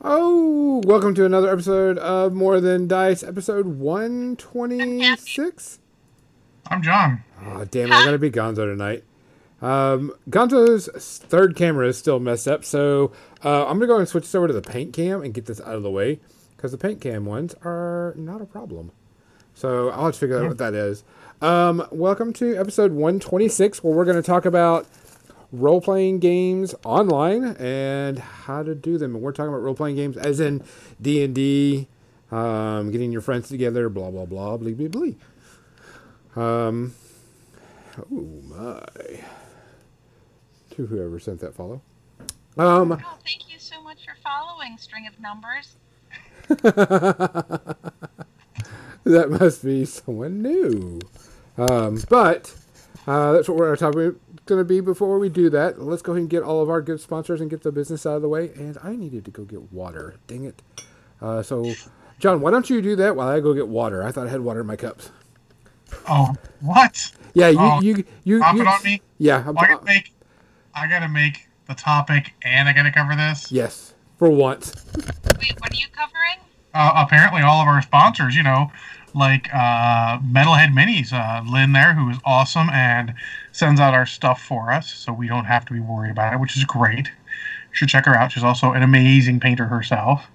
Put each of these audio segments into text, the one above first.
Oh, welcome to another episode of More Than Dice, episode 126. I'm John. Oh, damn it, I gotta be Gonzo tonight. Um, Gonzo's third camera is still messed up, so uh, I'm gonna go and switch this over to the paint cam and get this out of the way because the paint cam ones are not a problem. So I'll have to figure out what that is. Um, welcome to episode 126, where we're gonna talk about role playing games online and how to do them. And we're talking about role playing games as in D and D, um, getting your friends together, blah blah blah, blee blee blee. Um, oh my, to whoever sent that follow. Um, Oh, thank you so much for following String of Numbers. that must be someone new. Um, but uh, that's what we're talking going to be. Before we do that, let's go ahead and get all of our good sponsors and get the business out of the way. And I needed to go get water. Dang it. Uh, so, John, why don't you do that while I go get water? I thought I had water in my cups. Oh, what? Yeah, you, Oh, you, you, Drop you, it on me. Yeah, I'm, I gotta make. I gotta make the topic, and I gotta cover this. yes, for once. Wait, what are you covering? Uh, apparently, all of our sponsors, you know, like uh, Metalhead Minis, uh, Lynn there, who is awesome and sends out our stuff for us, so we don't have to be worried about it, which is great. You should check her out. She's also an amazing painter herself.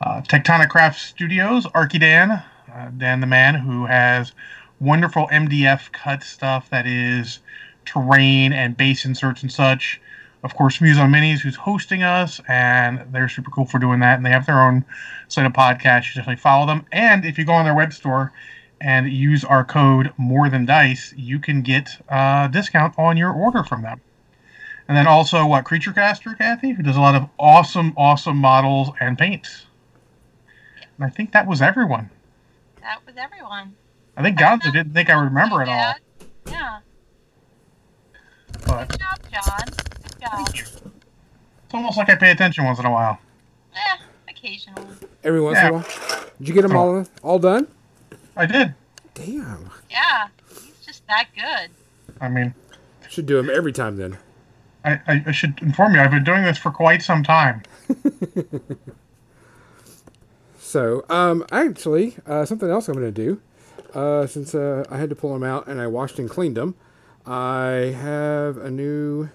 Uh, Tectonic Craft Studios, Arky Dan, uh, Dan the man who has wonderful MDF cut stuff that is terrain and base inserts and such. Of course, Muse on Minis, who's hosting us, and they're super cool for doing that. And they have their own set of podcasts. You definitely follow them. And if you go on their web store and use our code More Than Dice, you can get a discount on your order from them. And then also, what Creature Caster, Kathy, who does a lot of awesome, awesome models and paints. And I think that was everyone. That was everyone. I think Gonzo didn't think I would remember it all. Yeah. But Good job, John. Good job. thank you. It's almost like I pay attention once in a while. Eh, occasionally. Every once Yeah. in a while. Did you get them all all done? I did. Damn. Yeah, he's just that good. I mean, Should do them every time then. I, I, I should inform you, I've been doing this for quite some time. So, um, actually, uh, something else I'm going to do, uh, since uh, I had to pull them out and I washed and cleaned them, I have a new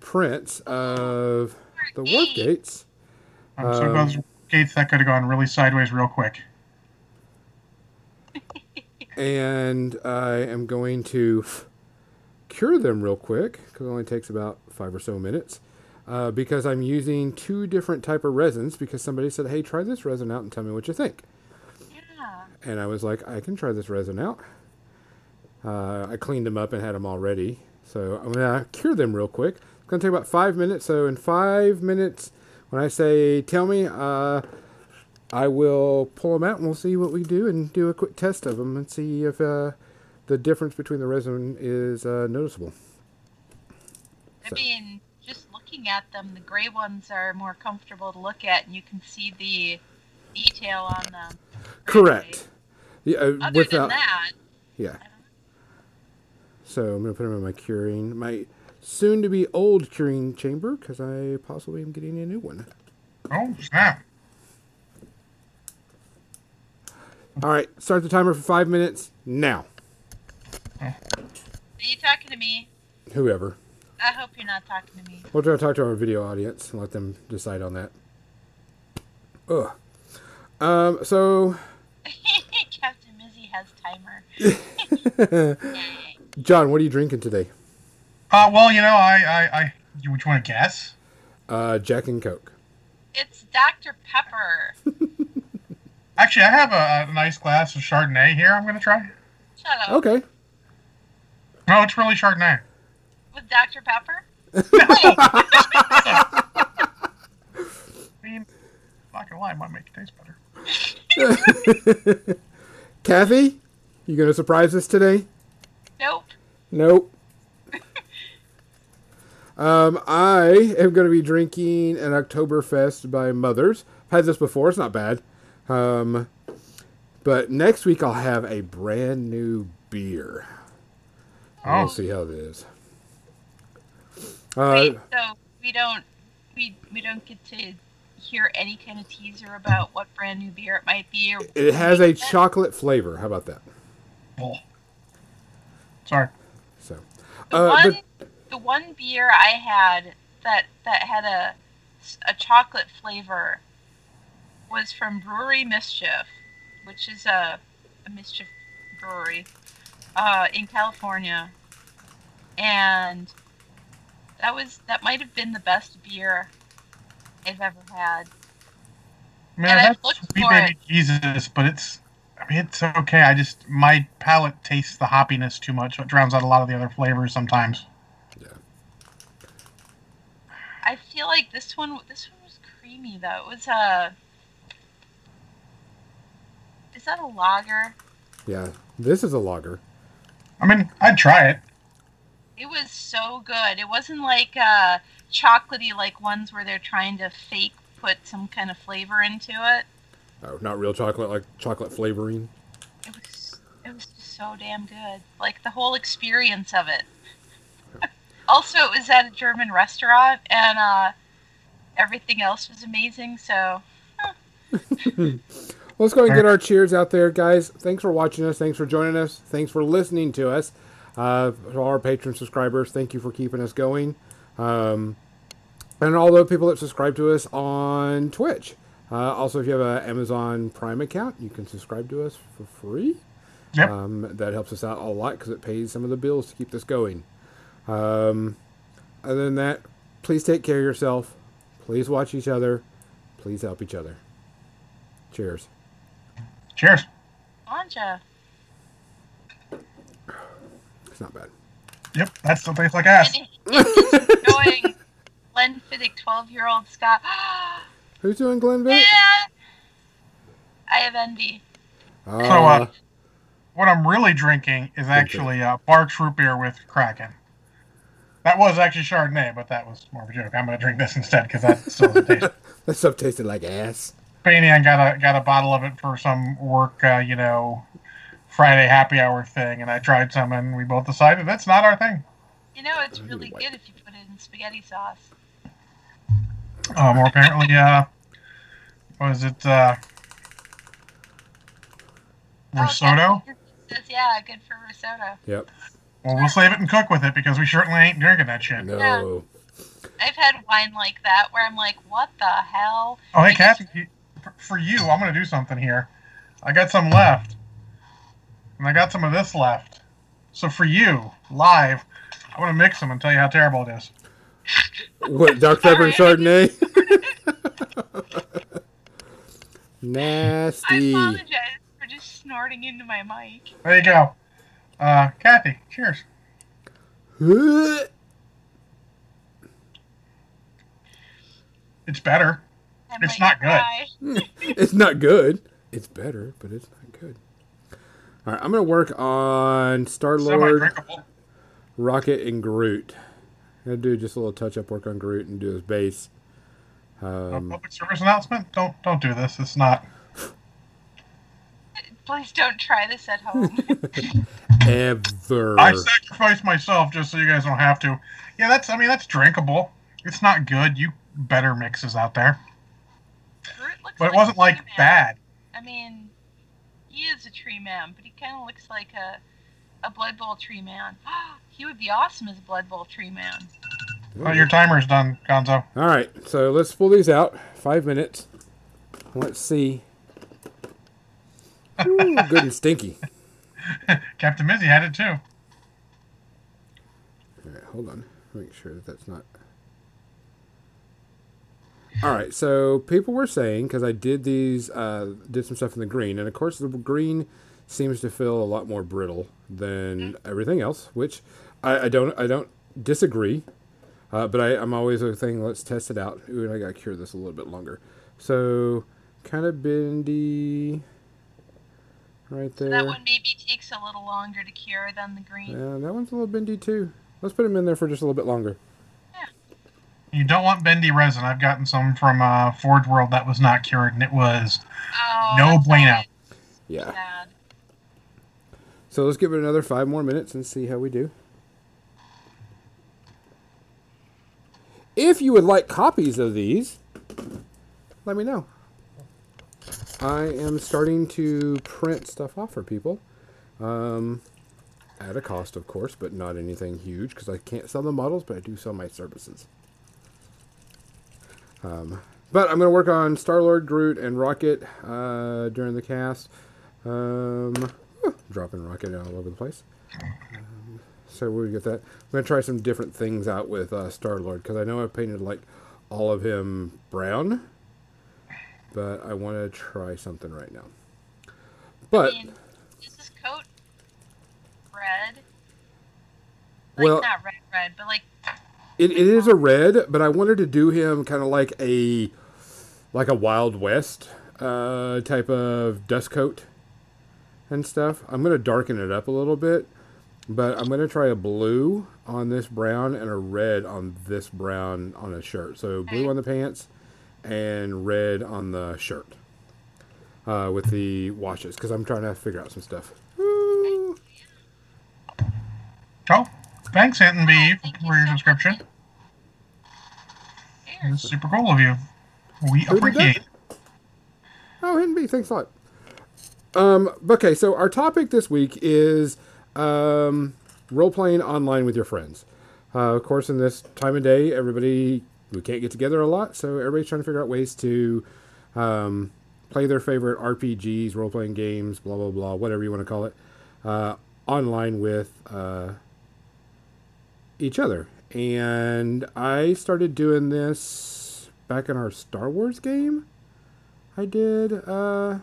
print of the warp gates. I'm so Um, glad those gates that could have gone really sideways real quick. and I am going to cure them real quick because it only takes about five or so minutes. Uh, because I'm using two different type of resins because somebody said, "Hey, try this resin out and tell me what you think." Yeah. And I was like, "I can try this resin out." Uh, I cleaned them up and had them all ready, so I'm gonna cure them real quick. It's gonna take about five minutes. So in five minutes, when I say "tell me," uh, I will pull them out and we'll see what we do and do a quick test of them and see if uh, the difference between the resin is uh, noticeable. I So- mean, just looking at them, the gray ones are more comfortable to look at, and you can see the detail on them. Correct. Yeah, uh, Other without than that, yeah. So I'm gonna put them in my curing, my soon-to-be old curing chamber because I possibly am getting a new one. Oh, snap. All right, start the timer for five minutes now. are you talking to me? Whoever. I hope you're not talking to me. We'll try to talk to our video audience and let them decide on that. Ugh. Um, so, Captain Mizzy has timer. Yay. John, what are you drinking today? Uh, well, you know, I, I, I, you, would you want to guess? Uh, Jack and Coke. It's Dr. Pepper. Actually, I have a, a nice glass of Chardonnay here. I'm gonna try. Shut up. Okay. No, it's really Chardonnay. With Dr. Pepper? I mean, not gonna lie, it might make it taste better. Kathy, you gonna surprise us today? Nope. Nope. um, I am going to be drinking an Oktoberfest by Mothers. Had this before; it's not bad. Um, but next week I'll have a brand new beer. Oh, We'll see how it is. Uh, Wait, so we don't we we don't get to hear any kind of teaser about what brand new beer it might be? Or It has a chocolate flavor. How about that? Oh. Sorry. So, The uh, one, but the one beer I had that that had a a chocolate flavor was from Brewery Mischief, which is a, a Mischief brewery uh, in California, and that was that might have been the best beer I've ever had. Man, mean, And it I has looked sweet for baby Jesus, but it's. I mean, it's okay. I just my palate tastes the hoppiness too much, so it drowns out a lot of the other flavors sometimes. Yeah. I feel like this one this one was creamy though. It was a is that a lager? yeah, this is a lager. I mean, I'd try it. It was so good. It wasn't like uh, chocolatey like ones where they're trying to fake put some kind of flavor into it. Oh, not real chocolate, like chocolate flavoring. It was it was just so damn good. Like the whole experience of it. also, it was at a German restaurant, and uh, everything else was amazing. So Let's go and get our cheers out there, guys. Thanks for watching us. Thanks for joining us. Thanks for listening to us. Uh, to all our patron subscribers, thank you for keeping us going. Um, and all the people that subscribe to us on Twitch. Uh, also, if you have an Amazon Prime account, you can subscribe to us for free. Yep. Um, that helps us out a lot because it pays some of the bills to keep this going. Um, other than that, please take care of yourself. Please watch each other. Please help each other. Cheers. Cheers. Anja. It's not bad. Yep, that's still tastes like ass. And it- Knowing Glenfiddich, 12 year old Scott. Who's doing Glenville? Man! I have envy. Uh, So, uh, what I'm really drinking is actually uh, Barq's root beer with Kraken. That was actually Chardonnay, but that was more of a joke. I'm going to drink this instead because that still doesn't taste. that stuff tasted like ass. Banyan got a got a bottle of it for some work, uh, you know, Friday happy hour thing, and I tried some, and we both decided that's not our thing. You know, it's really good if you put it in spaghetti sauce. Uh, more apparently, uh, was it uh, Oh, risotto? Captain yeah, good for risotto. Yep. Well, we'll save it and cook with it because we certainly ain't drinking that shit. No. I've had wine like that where I'm like, what the hell? Oh, hey, I Kathy, you- for- for you, I'm going to do something here. I got some left, and I got some of this left. So for you, live, I want to mix them and tell you how terrible it is. What, dark Pepper and Chardonnay? Nasty. I apologize for just snorting into my mic. There you go. Uh, Kathy, cheers. It's better. I It's might not good. it's not good. It's better, but it's not good. All right, I'm going to work on Star Lord, Rocket, and Groot. I'm going to do just a little touch up work on Groot and do his base. A Um, public service announcement. Don't don't do this. It's not. Please don't try this at home. ever. I sacrificed myself just so you guys don't have to. Yeah, that's. I mean, that's drinkable. It's not good. You better mixes out there, Groot looks but it wasn't a like man. bad. I mean, he is a tree man, but he kind of looks like a a Blood Bowl tree man. he would be awesome as a Blood Bowl tree man. Oh, your timer's done, Gonzo. All right, so let's pull these out. Five minutes. Let's see. Ooh, good and stinky. Captain Mizzy had it too. All right, hold on. Make sure that that's not. All right, so people were saying because I did these, uh, did some stuff in the green, and of course the green seems to feel a lot more brittle than everything else, which I, I don't, I don't disagree. Uh, but I, I'm always a thing. Let's test it out. Ooh, and I got to cure this a little bit longer. So, kind of bendy, right So there. that one maybe takes a little longer to cure than the green. Yeah, that one's a little bendy too. Let's put him in there for just a little bit longer. Yeah. You don't want bendy resin. I've gotten some from uh, Forge World that was not cured, and it was Oh, no that's bueno. always Yeah. sad. So let's give it another five more minutes and see how we do. If you would like copies of these, let me know. I am starting to print stuff off for people. Um, at a cost, of course, but not anything huge because I can't sell the models, but I do sell my services. Um, but I'm going to work on Star Lord, Groot, and Rocket uh, during the cast. Um, dropping Rocket all over the place. Um, so we'll get that. I'm going to try some different things out with uh, Star Lord because I know I painted like all of him brown, but I want to try something right now. But. I mean, is this coat red? Like, Well- not red, red, but like, It, it is a red, but I wanted to do him kind of like a like a Wild West uh, type of dust coat and stuff. I'm gonna darken it up a little bit, but I'm gonna try a blue on this brown and a red on this brown on a shirt. So blue on the pants and red on the shirt uh, with the washes because I'm trying to figure out some stuff. Woo. Oh, thanks, Anton B, thank you for your subscription. much. Here. It's super cool of you. We Who did appreciate. Oh, Hidden Bee, thanks a lot. Um, okay, so our topic this week is um, role playing online with your friends. Uh, of course, in this time of day, everybody we can't get together a lot, so everybody's trying to figure out ways to um, play their favorite RPGs, role playing games, blah blah blah, whatever you want to call it, uh, online with uh, each other. And I started doing this back in our Star Wars game. I did uh,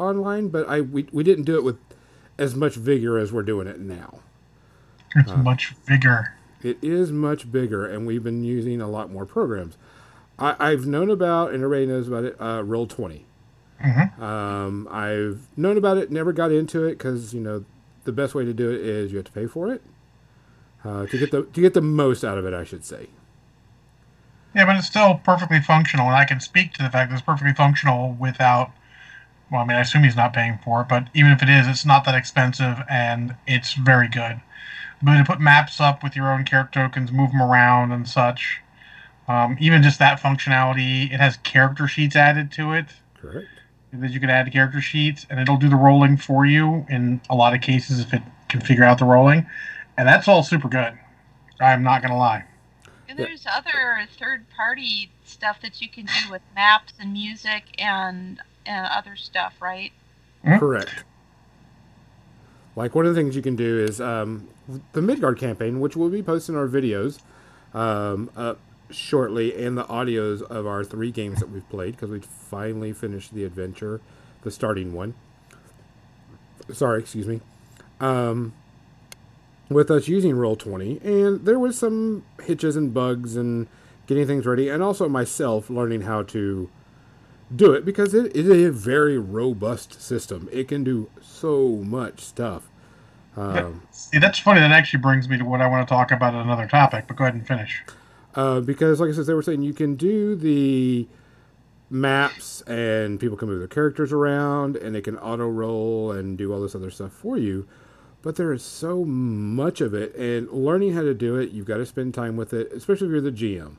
online, but I we, we didn't do it with as much vigor as we're doing it now. It's much bigger. It is much bigger, and we've been using a lot more programs. I, I've known about, and everybody knows about it, uh, Roll Twenty. hmm Um, I've known about it, never got into it because you know the best way to do it is you have to pay for it uh, to get the to get the most out of it. I should say. Yeah, but it's still perfectly functional, and I can speak to the fact that it's perfectly functional without. Well, I mean, I assume he's not paying for it, but even if it is, it's not that expensive, and it's very good. But to put maps up with your own character tokens, move them around, and such. Um, even just that functionality, it has character sheets added to it Correct. that you can add to character sheets, and it'll do the rolling for you in a lot of cases if it can figure out the rolling, and that's all super good. I'm not gonna lie. And there's other third-party stuff that you can do with maps and music and and other stuff, right? Mhm. Correct. Like one of the things you can do is um, the Midgard campaign, which we'll be posting our videos um, up shortly, and the audios of our three games that we've played because we finally finished the adventure, the starting one. Sorry, excuse me. Um, with us using Roll Twenty, and there was some hitches and bugs and getting things ready, and also myself learning how to do it because it is a very robust system. It can do so much stuff. Um, See, that's funny. That actually brings me to what I want to talk about another topic. But go ahead and finish. uh, because, like I said, they were saying you can do the maps and people can move their characters around and they can auto roll and do all this other stuff for you. But there is so much of it, and learning how to do it, you've got to spend time with it, especially if you're the GM.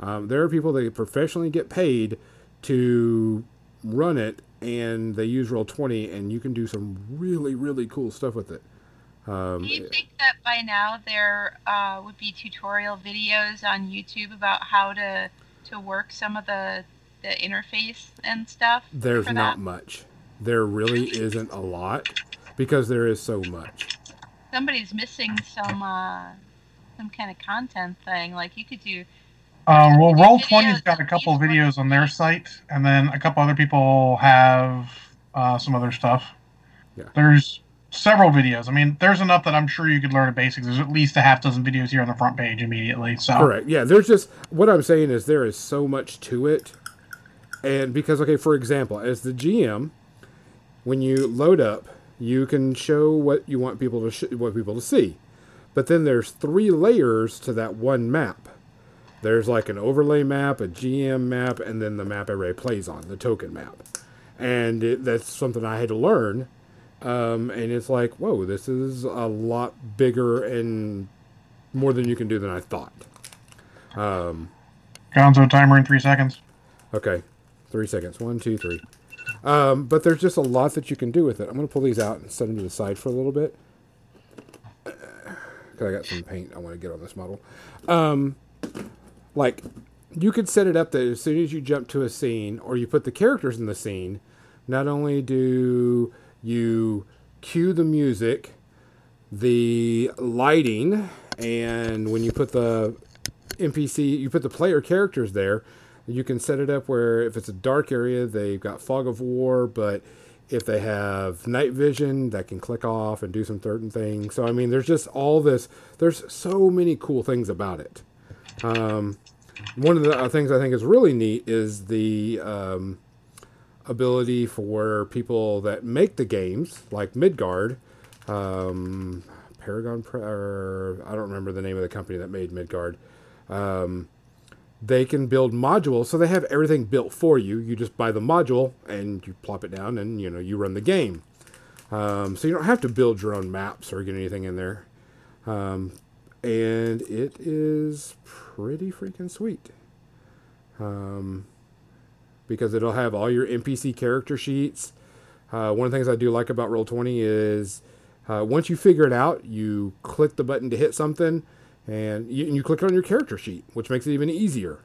Um, there are people that professionally get paid to run it, and they use Roll Twenty, and you can do some really, really cool stuff with it. Um, Do you think that by now there uh, would be tutorial videos on YouTube about how to to work some of the the interface and stuff? There's not much. There really isn't a lot because there is so much. Somebody's missing some uh, some kind of content thing. Like you could do. Uh, well, Roll 20's got a couple these videos on their site, and then a couple other people have uh, some other stuff. Yeah. There's several videos. I mean, there's enough that I'm sure you could learn the basics. There's at least a half dozen videos here on the front page immediately. So Correct. Yeah, there's just what I'm saying is there is so much to it. And because okay, for example, as the GM, when you load up, you can show what you want people to sh- what people to see. But then there's three layers to that one map. There's like an overlay map, a GM map, and then the map array plays on, the token map. And it, that's something I had to learn. Um, and it's like, whoa, this is a lot bigger and more than you can do than I thought. Um, Gonzo timer in three seconds. okay, Three seconds. One, two, three. Um, but there's just a lot that you can do with it. I'm going to pull these out and set them to the side for a little bit. Because I got some paint I want to get on this model. Um, like, you could set it up that as soon as you jump to a scene or you put the characters in the scene, not only do you cue the music, the lighting, and when you put the NPC, you put the player characters there, you can set it up where if it's a dark area, they've got fog of war, but if they have night vision, that can click off and do some certain things. So I mean, there's just all this. There's so many cool things about it. Um, one of the things I think is really neat is the um, ability for people that make the games, like Midgard, um, Paragon, or I don't remember the name of the company that made Midgard. Um, they can build modules, so they have everything built for you. You just buy the module and you plop it down, and you know you run the game. Um, so you don't have to build your own maps or get anything in there. Um, and it is pretty freaking sweet. Um, because it'll have all your NPC character sheets. Uh, one of the things I do like about Roll20 is uh, once you figure it out, you click the button to hit something, and you, and you click on your character sheet, which makes it even easier.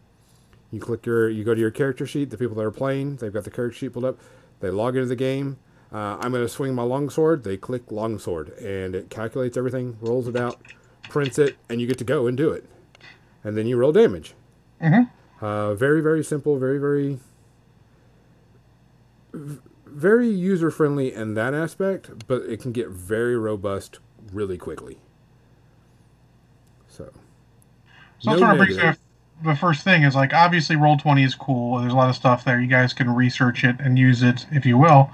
You click your, you go to your character sheet. The people that are playing, they've got the character sheet pulled up. They log into the game. Uh, I'm going to swing my longsword. They click longsword, and it calculates everything, rolls it out, prints it, and you get to go and do it. And then you roll damage. Mm-hmm. Uh, very, very simple. Very, very, very user friendly in that aspect, but it can get very robust really quickly. So, So that sort of brings me to the first thing is like obviously roll 20 is cool there's a lot of stuff there you guys can research it and use it if you will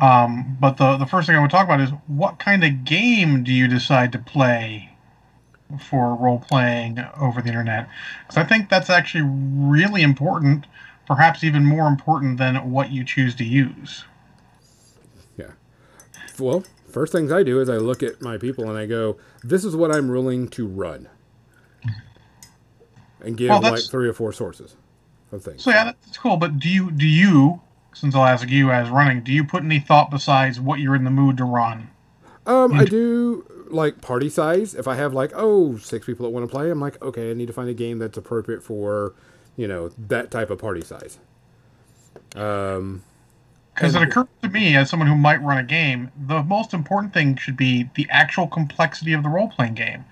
um, but the, the first thing i want to talk about is what kind of game do you decide to play for role playing over the internet. Because i think that's actually really important perhaps even more important than what you choose to use. Yeah. Well first things i do is i look at my people and i go this is what i'm willing to run. And give Well, like three or four sources of things. so yeah that's cool but do you do you since i'll ask you as running do you put any thought besides what you're in the mood to run? Um, I do like party size. If I have like oh six people that want to play, I'm like okay, I need to find a game that's appropriate for you know that type of party size. Um, Because it occurs to me, as someone who might run a game, the most important thing should be the actual complexity of the role playing game.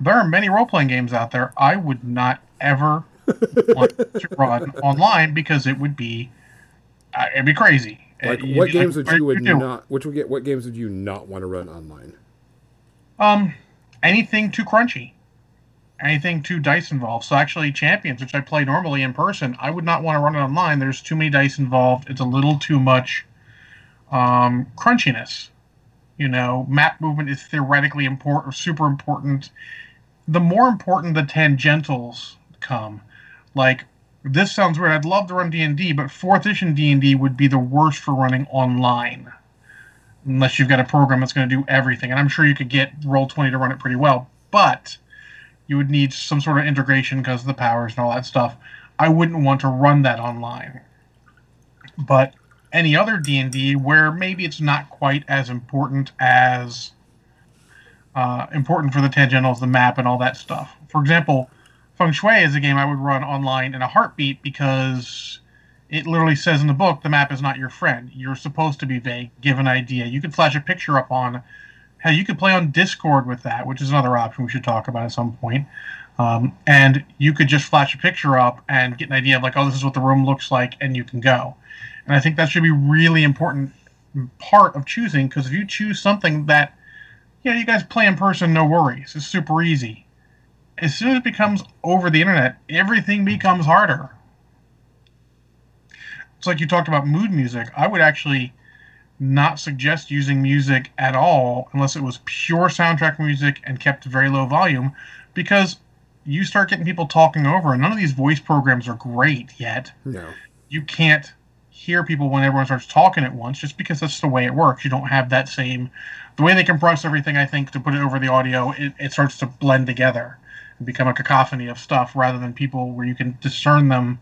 There are many role playing games out there I would not ever want to run online because it would be uh, it'd be crazy. like you'd what games like, would you would do?" not? Which would get what games would you not want to run online? Um, anything too crunchy, anything too dice involved. So actually, Champions, which I play normally in person, I would not want to run it online. There's too many dice involved. It's a little too much um, crunchiness. You know, map movement is theoretically important, super important. The more important the tangentials come, like this sounds weird. I'd love to run D and D, but fourth edition D and D would be the worst for running online unless you've got a program that's going to do everything. And I'm sure you could get Roll20 to run it pretty well, but you would need some sort of integration because of the powers and all that stuff. I wouldn't want to run that online. But any other D&D where maybe it's not quite as important as uh, important for the tangentials, the map, and all that stuff. For example, Feng Shui is a game I would run online in a heartbeat because it literally says in the book the map is not your friend. You're supposed to be vague, give an idea. You could flash a picture up on. Hell, you could play on Discord with that, which is another option we should talk about at some point. Um, and you could just flash a picture up and get an idea of like, oh, this is what the room looks like, and you can go. And I think that should be really important part of choosing because if you choose something that, yeah, you guys play in person, no worries, it's super easy. As soon as it becomes over the internet, everything becomes harder. It's like you talked about mood music. I would actually not suggest using music at all unless it was pure soundtrack music and kept very low volume because you start getting people talking over and none of these voice programs are great yet No. you can't hear people when everyone starts talking at once just because that's the way it works you don't have that same the way they compress everything i think to put it over the audio it, it starts to blend together and become a cacophony of stuff rather than people where you can discern them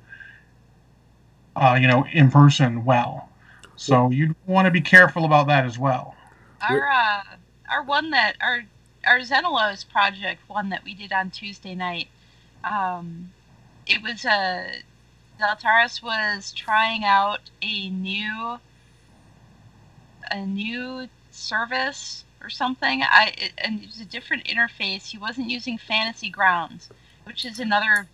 uh, you know, in person well. So you'd want to be careful about that as well. Our uh, our one that our our Xenelos project one that we did on Tuesday night. Um, it was a Zaltaris was trying out a new a new service or something. I it, and it was a different interface. He wasn't using Fantasy Grounds, which is another,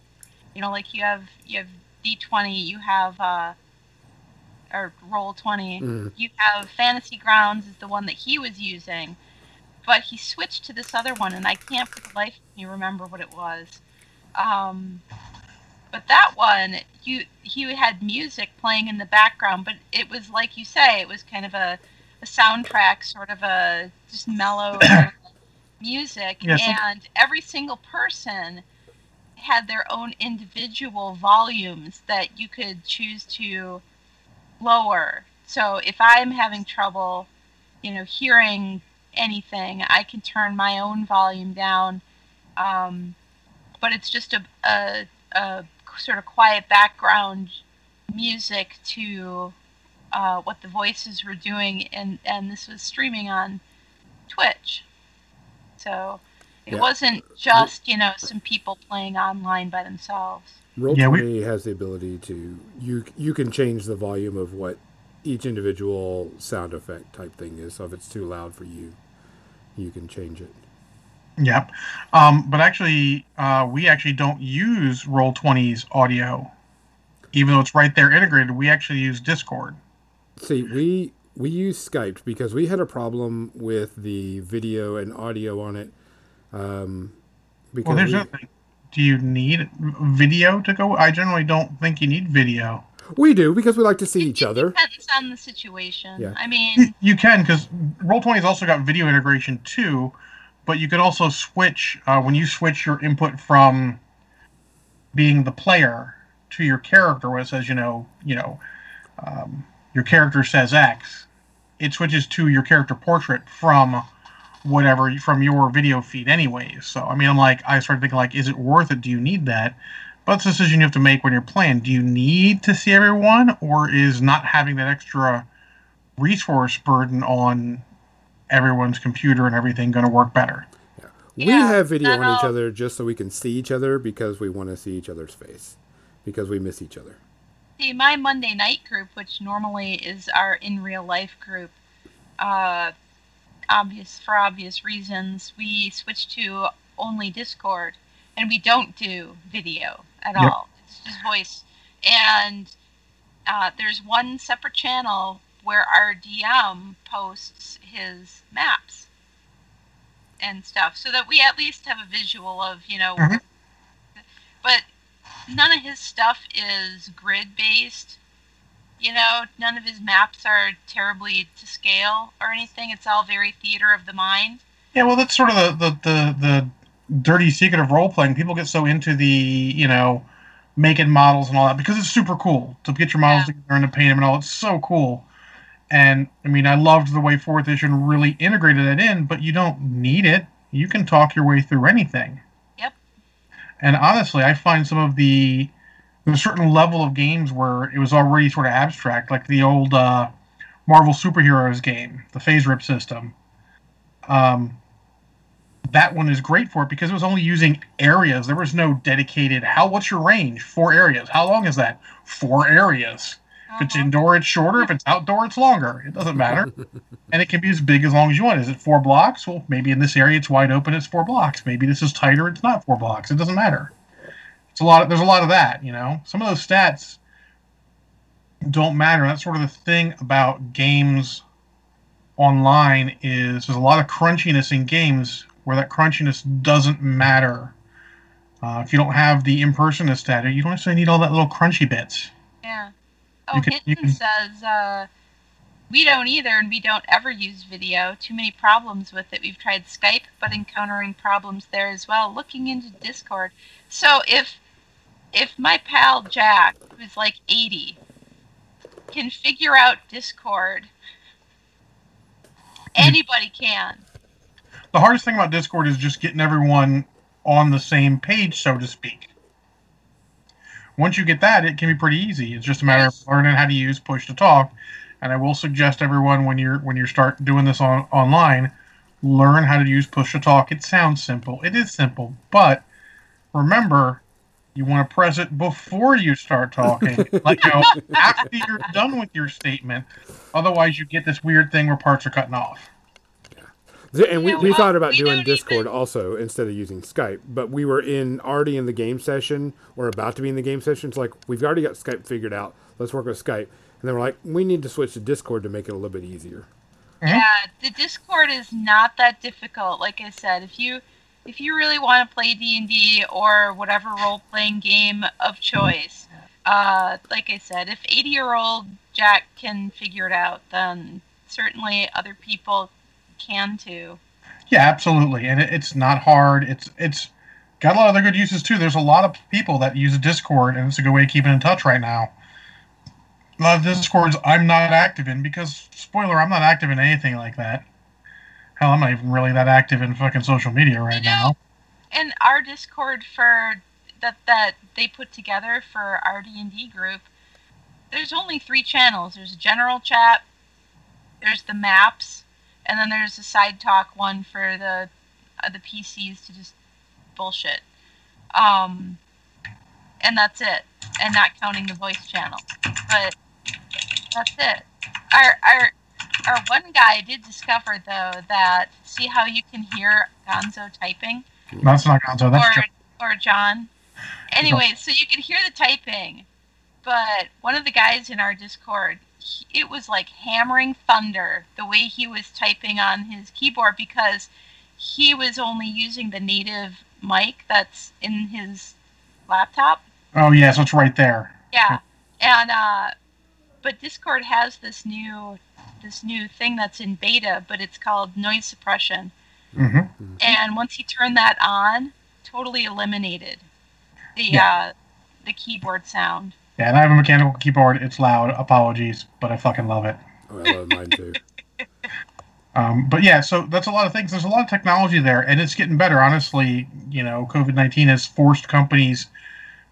you know, like you have you have D twenty, you have uh, or Roll 20 Mhm. You have Fantasy Grounds is the one that he was using, but he switched to this other one, and I can't for the life of me remember what it was. Um, but that one, you he had music playing in the background, but it was like you say, it was kind of a, a soundtrack, sort of a just mellow music, Yes. and every single person had their own individual volumes that you could choose to lower. So if I'm having trouble, you know, hearing anything, I can turn my own volume down. Um, but it's just a, a, a sort of quiet background music to uh, what the voices were doing, and, and this was streaming on Twitch. So it Yeah. wasn't just, you know, some people playing online by themselves. Roll Yeah, we- twenty has the ability to you you can change the volume of what each individual sound effect type thing is. So if it's too loud for you, you can change it. Yep. Um, but actually, uh, we actually don't use Roll20's audio, even though it's right there integrated. We actually use Discord. See, we we use Skype because we had a problem with the video and audio on it. Um, because Well, there's we, another thing. Do you need video to go? I generally don't think you need video. we do because we like to see each It other. Depends on the situation. Yeah. I You, mean, you can because Roll20's also got video integration too, but you could also switch uh, when you switch your input from being the player to your character, where it says you know you know um, your character says X, it switches to your character portrait from whatever from your video feed anyways. So I mean I'm like I started thinking like is it worth it? Do you need that? But it's a decision you have to make when you're playing. Do you need to see everyone or is not having that extra resource burden on everyone's computer and everything going to work better? Yeah. we Yeah, have video that on each other just so we can see each other because we want to see each other's face because we miss each other. see, my Monday night group, which normally is our in real life group, uh, obvious for obvious reasons, we switched to only Discord, and we don't do video at Yep. all. It's just voice, and uh, there's one separate channel where our DM posts his maps and stuff, so that we at least have a visual of you know. Mhm. But none of his stuff is grid based. You know, none of his maps are terribly to scale or anything. It's all very theater of the mind. Yeah, well, that's sort of the the the, the dirty secret of role playing. People get so into the you know making models and all that because it's super cool to get your models Yeah. together and to paint them and all. It's so cool. And I mean, I loved the way Fourth Edition really integrated that in, but you don't need it. You can talk your way through anything. Yep. And honestly, I find some of the there's a certain level of games where it was already sort of abstract, like the old uh, Marvel superheroes game, the FASERIP system. Um, that one is great for it because it was only using areas. There was no dedicated. How? What's your range? Four areas. How long is that? Four areas. If it's Uh-huh. indoor, it's shorter. If it's outdoor, it's longer. It doesn't matter, and it can be as big as long as you want. Is it four blocks? Well, maybe in this area it's wide open. It's four blocks. Maybe this is tighter. It's not four blocks. It doesn't matter. It's a lot. Of, there's a lot of that. You know, some of those stats don't matter. That's sort of the thing about games online is there's a lot of crunchiness in games where that crunchiness doesn't matter. Uh, if you don't have the impersonist data, you don't necessarily need all that little crunchy bits. Yeah. Oh, You can- you Hinton can- says uh, we don't either, and we don't ever use video. Too many problems with it. We've tried Skype, but encountering problems there as well. Looking into Discord. So if if my pal Jack, who's like 80, can figure out Discord, anybody can. The hardest thing about Discord is just getting everyone on the same page, so to speak. once you get that, it can be pretty easy. It's just a matter of learning how to use push to talk. And I will suggest everyone when you're when you start doing this on online, learn how to use push to talk. It sounds simple. It is simple, but remember, you want to press it before you start talking, like you know, after you're done with your statement. Otherwise, you get this weird thing where parts are cutting off. Yeah. And we, we thought about We doing Discord even- also instead of using Skype, but we were in already in the game session or about to be in the game session. It's like we've already got Skype figured out. Let's work with Skype. And then we're like, we need to switch to Discord to make it a little bit easier. Mm-hmm. Yeah, the Discord is not that difficult. Like I said, if you if you really want to play D and D or whatever role playing game of choice, uh, like I said, if eighty year old Jack can figure it out, then certainly other people can too. Yeah, absolutely, and it, it's not hard. It's it's got a lot of other good uses too. There's a lot of people that use Discord, and it's a good way of keeping in touch right now. A lot of Discords I'm not active in because, spoiler, I'm not active in anything like that. Hell, I'm not even really that active in fucking social media right You know, now. And our Discord for that that they put together for our D and D group, there's only three channels. There's a general chat, there's the maps, and then there's a side talk one for the uh, the PCs to just bullshit. Um, and that's it. And not counting the voice channel, but that's it. Our our our one guy did discover though that see how you can hear Gonzo typing That's not Gonzo. That's or Joe. or John. Anyway, so you could hear the typing, but one of the guys in our Discord, he, it was like hammering thunder the way he was typing on his keyboard because he was only using the native mic that's in his laptop. Oh yeah, so it's right there. Yeah, and uh, but Discord has this new this new thing that's in beta, but it's called noise suppression. hmm and once he turned that on, totally eliminated the Yeah. uh, the keyboard sound. Yeah, and I have a mechanical keyboard. It's loud. Apologies, but I fucking love it. Oh, I love mine too. Um, but yeah, so that's a lot of things. There's a lot of technology there, and it's getting better. Honestly, you know, COVID nineteen has forced companies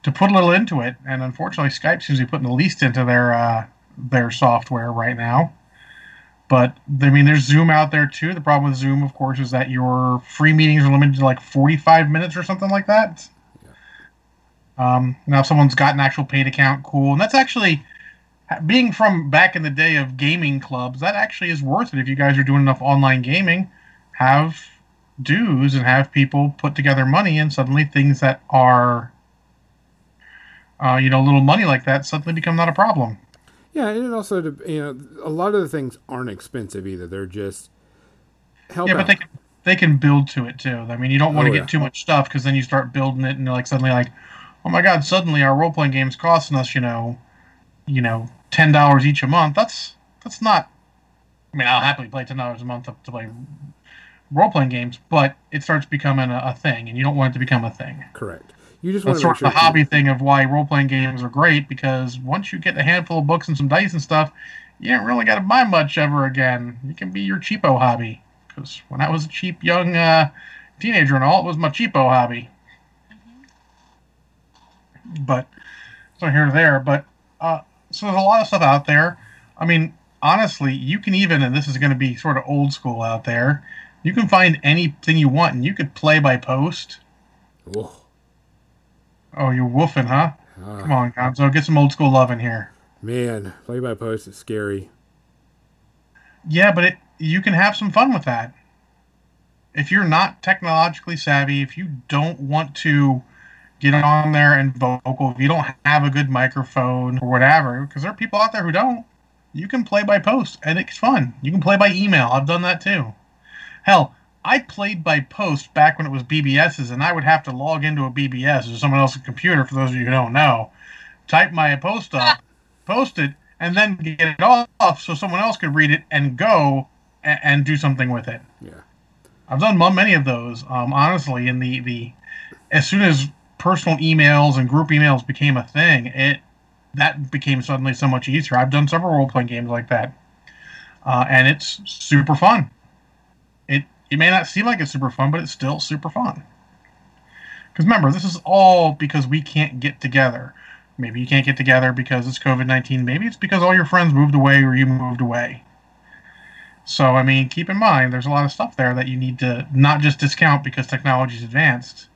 to put a little into it, and unfortunately, Skype seems to be putting the least into their uh, their software right now. But I mean, there's Zoom out there too. The problem with Zoom, of course, is that your free meetings are limited to like 45 minutes or something like that. Um, now, if someone's got an actual paid account, cool, and that's actually being from back in the day of gaming clubs, that actually is worth it if you guys are doing enough online gaming. Have dues and have people put together money, and suddenly things that are, uh, you know, little money like that suddenly become not a problem. Yeah, and it also, you know, a lot of the things aren't expensive either. They're just help yeah, out. but they can, they can build to it too. I mean, you don't want to Oh, get yeah. too much stuff because then you start building it, and you're like suddenly like, oh my god, suddenly our role playing game's costing us, you know, you know, ten dollars each a month. That's that's not. I mean, I'll happily play ten dollars a month to, to play role playing games, but it starts becoming a, a thing, and you don't want it to become a thing. Correct. You just want That's to sort sure of the hobby thing of why role playing games are great because once you get a handful of books and some dice and stuff, you ain't really got to buy much ever again. You can be your cheapo hobby. Because when I was a cheap young uh, teenager and all, it was my cheapo hobby. But so here to there. But uh, so there's a lot of stuff out there. I mean, honestly, you can even, and this is going to be sort of old school out there. You can find anything you want, and you could play by post. Whoa. Oh, you're woofing, huh? Ah, Come on, Gonzo, get some old school love in here. man, play by post is scary. Yeah, but it you can have some fun with that. If you're not technologically savvy, if you don't want to get on there and vocal, if you don't have a good microphone or whatever, because there are people out there who don't, you can play by post and it's fun. You can play by email. I've done that too. Hell, I played by post back when it was BBS's, and I would have to log into a BBS or someone else's computer. For those of you who don't know, type my post up, post it, and then get it off so someone else could read it and go and, and do something with it. Yeah. I've done many of those. Um, honestly, in the the as soon as personal emails and group emails became a thing, it that became suddenly so much easier. I've done several role playing games like that, uh, and it's super fun. It it may not seem like it's super fun, but it's still super fun. Because remember, this is all because we can't get together. Maybe you can't get together because it's COVID 19. Maybe it's because all your friends moved away or you moved away. So, I mean, keep in mind, there's a lot of stuff there that you need to not just discount because technology's advanced.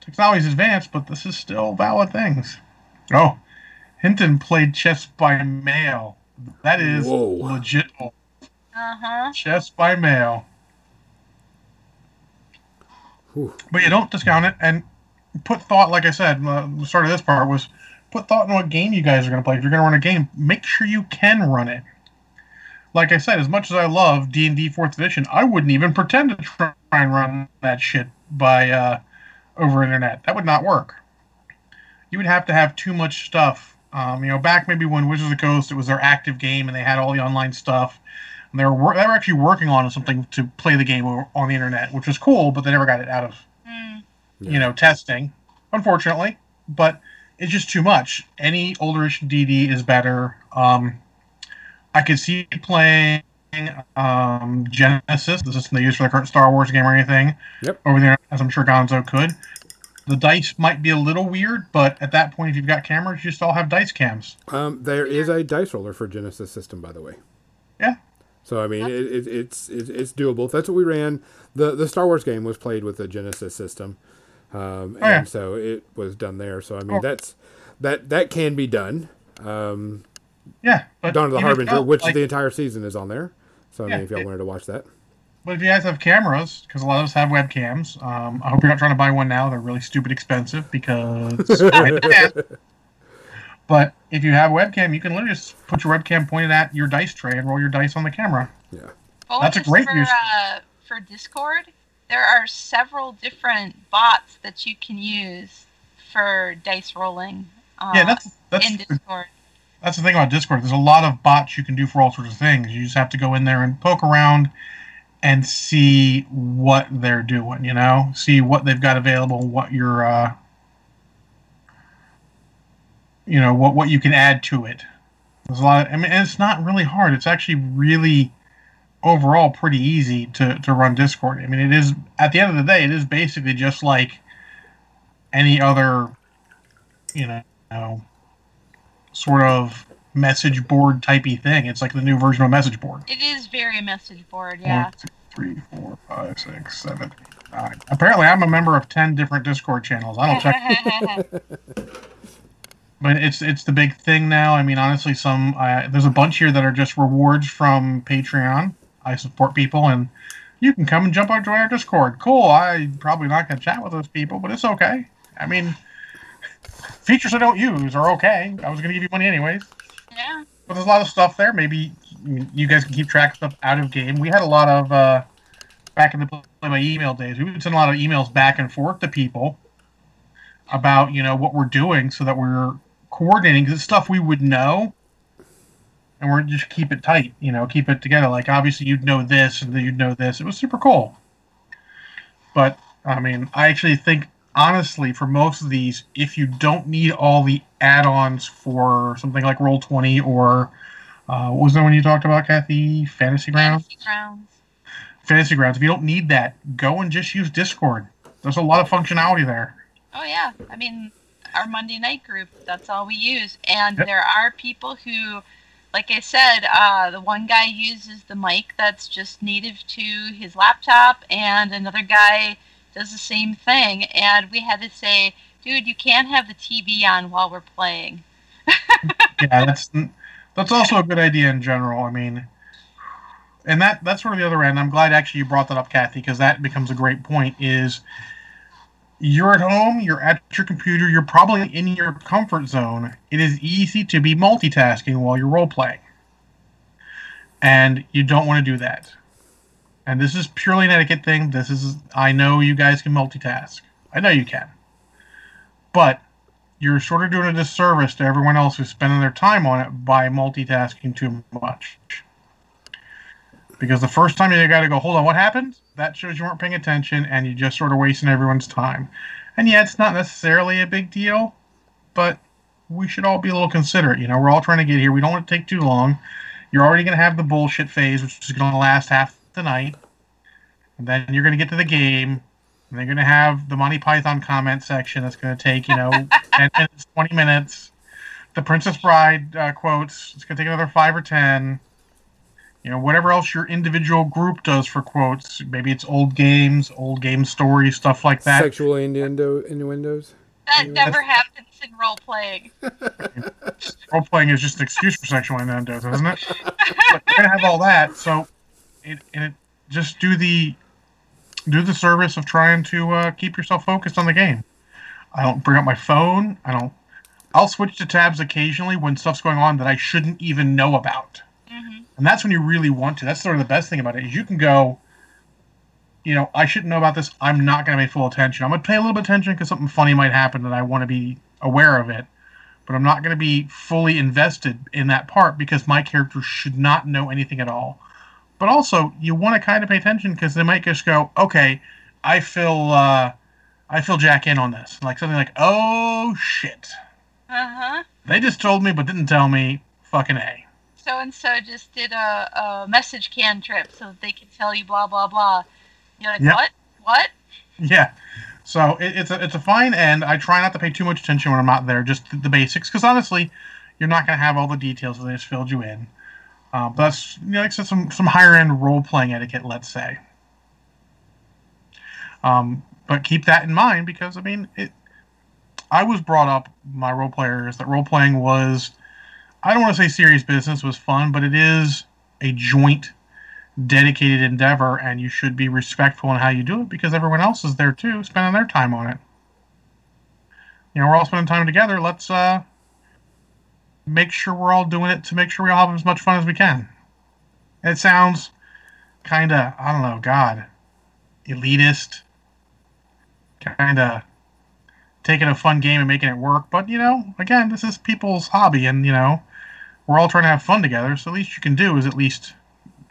Technology's advanced, but this is still valid things. Oh, Hinton played chess by mail. That is Whoa. legit. Uh huh. Chess by mail. But you don't discount it and put thought, like I said, the start of this part was put thought in what game you guys are going to play. If you're going to run a game, make sure you can run it. Like I said, as much as I love D and D Fourth Edition, I wouldn't even pretend to try and run that shit by uh, over internet. That would not work. You would have to have too much stuff. Um, you know, back maybe when Wizards of the Coast, it was their active game and they had all the online stuff. And they were wor- they were actually working on something to play the game on the internet, which was cool, but they never got it out of Mm. Yeah. you know, testing, unfortunately. But it's just too much. Any older edition DD is better. Um, I could see playing um, Genesys, the system they use for the current Star Wars game or anything, Yep. over there, as I'm sure Gonzo could. The dice might be a little weird, but at that point, if you've got cameras, you just all have dice cams. Um, there is a dice roller for Genesys system, by the way. Yeah. So I mean, it, it, it's it's it's doable. That's what we ran. the The Star Wars game was played with the Genesys system, um, and Oh, yeah. so it was done there. So I mean, Oh. that's that that can be done. Um, yeah, but Dawn of the Harbinger, though, which like- the entire season is on there. So I Yeah, mean, if y'all it- wanted to watch that, But if you guys have cameras, because a lot of us have webcams, um, I hope you're not trying to buy one now. They're really stupid expensive because. but if you have a webcam, you can literally just put your webcam pointed at your dice tray and roll your dice on the camera. yeah. Bonus That's a great for, use. Uh, for Discord. There are several different bots that you can use for dice rolling. Uh, yeah, that's that's in Discord. that's the thing about Discord. There's a lot of bots you can do for all sorts of things. You just have to go in there and poke around and see what they're doing. You know, see what they've got available, what you're, uh, you know, what what you can add to it. There's a lot. Of, I mean, and it's not really hard. It's actually really overall pretty easy to to run Discord. I mean, it is at the end of the day, it is basically just like any other, you know, sort of message board typey thing. It's like the new version of a message board. It is very message board, yeah. One, two, three, four, five, six, seven, eight, nine. Apparently, I'm a member of ten different Discord channels. I don't check, but it's it's the big thing now. I mean, honestly, some uh, there's a bunch here that are just rewards from Patreon. I support people, and you can come and jump on our Discord. Cool. I'm probably not gonna chat with those people, but it's okay. I mean, features I don't use are okay. I was gonna give you money anyways. yeah. But there's a lot of stuff there. Maybe you guys can keep track of stuff out of game. We had a lot of uh, back in the play by email days. We would send a lot of emails back and forth to people about you know what we're doing, so that we're coordinating. 'cause it's stuff we would know, and we're just keep it tight. You know, keep it together. Like obviously you'd know this, and then you'd know this. It was super cool. But I mean, I actually think honestly, for most of these, if you don't need all the add-ons for something like Roll Twenty or uh, what was the one you talked about, Kathy? Fantasy Grounds. Fantasy grounds. Fantasy Grounds. If you don't need that, go and just use Discord. There's a lot of functionality there. Oh yeah, I mean, our Monday night group, that's all we use. And Yep. there are people who, like I said, uh, the one guy uses the mic that's just native to his laptop, and another guy does the same thing. And we had to say, dude, you can't have the TV on while we're playing. yeah, that's that's also a good idea in general. I mean, and that that's sort of the other end. I'm glad actually you brought that up, Kathy, because that becomes a great point. Is you're at home, you're at your computer, you're probably in your comfort zone. It is easy to be multitasking while you're role playing, and you don't want to do that. And this is purely an etiquette thing. This is I know you guys can multitask. I know you can, but you're sort of doing a disservice to everyone else who's spending their time on it by multitasking too much. Because the first time you got to go, hold on, what happened? That shows you weren't paying attention and you just sort of wasting everyone's time. And yeah, it's not necessarily a big deal, but we should all be a little considerate. You know, we're all trying to get here. We don't want to take too long. You're already going to have the bullshit phase, which is going to last half the night. And then you're going to get to the game. And they're going to have the Monty Python comment section that's going to take, you know, 10 minutes, 20 minutes. the Princess Bride uh, quotes. It's gonna take another five or ten. You know, whatever else your individual group does for quotes. Maybe it's old games, old game stories, stuff like that. Sexual innuendo, innuendos. That never happens in role playing. Role playing is just an excuse for sexual innuendos, isn't it? but you're gonna have all that, so it and it just do the do the service of trying to uh, keep yourself focused on the game. I don't bring up my phone. I don't. I'll switch to tabs occasionally when stuff's going on that I shouldn't even know about, and that's when you really want to. That's sort of the best thing about it is you can go. You know, I shouldn't know about this. I'm not going to pay full attention. I'm going to pay a little bit of attention because something funny might happen and I want to be aware of it. But I'm not going to be fully invested in that part because my character should not know anything at all. But also, you want to kind of pay attention because they might just go, "Okay, I feel, uh, I feel Jack in on this." Like something like, "Oh shit, Uh huh. they just told me but didn't tell me." Fucking a. So and so just did a, a message cantrip so that they could tell you blah blah blah. You're like, Yep. what? What? Yeah. So it, it's a it's a fine end. I try not to pay too much attention when I'm not there, just the, basics, because honestly, you're not going to have all the details that they just filled you in. Uh, but that's you know, like I said, some some higher end role playing etiquette, let's say. Um, but keep that in mind because I mean, it. I was brought up my role players that role playing was, I don't want to say serious business was fun, but it is a joint dedicated endeavor and you should be respectful in how you do it because everyone else is there too spending their time on it. You know we're all spending time together. Let's uh make sure we're all doing it to make sure we all have as much fun as we can. It sounds kind of i don't know god elitist kind of taking a fun game and making it work but you know again this is people's hobby and you know we're all trying to have fun together so the least you can do is at least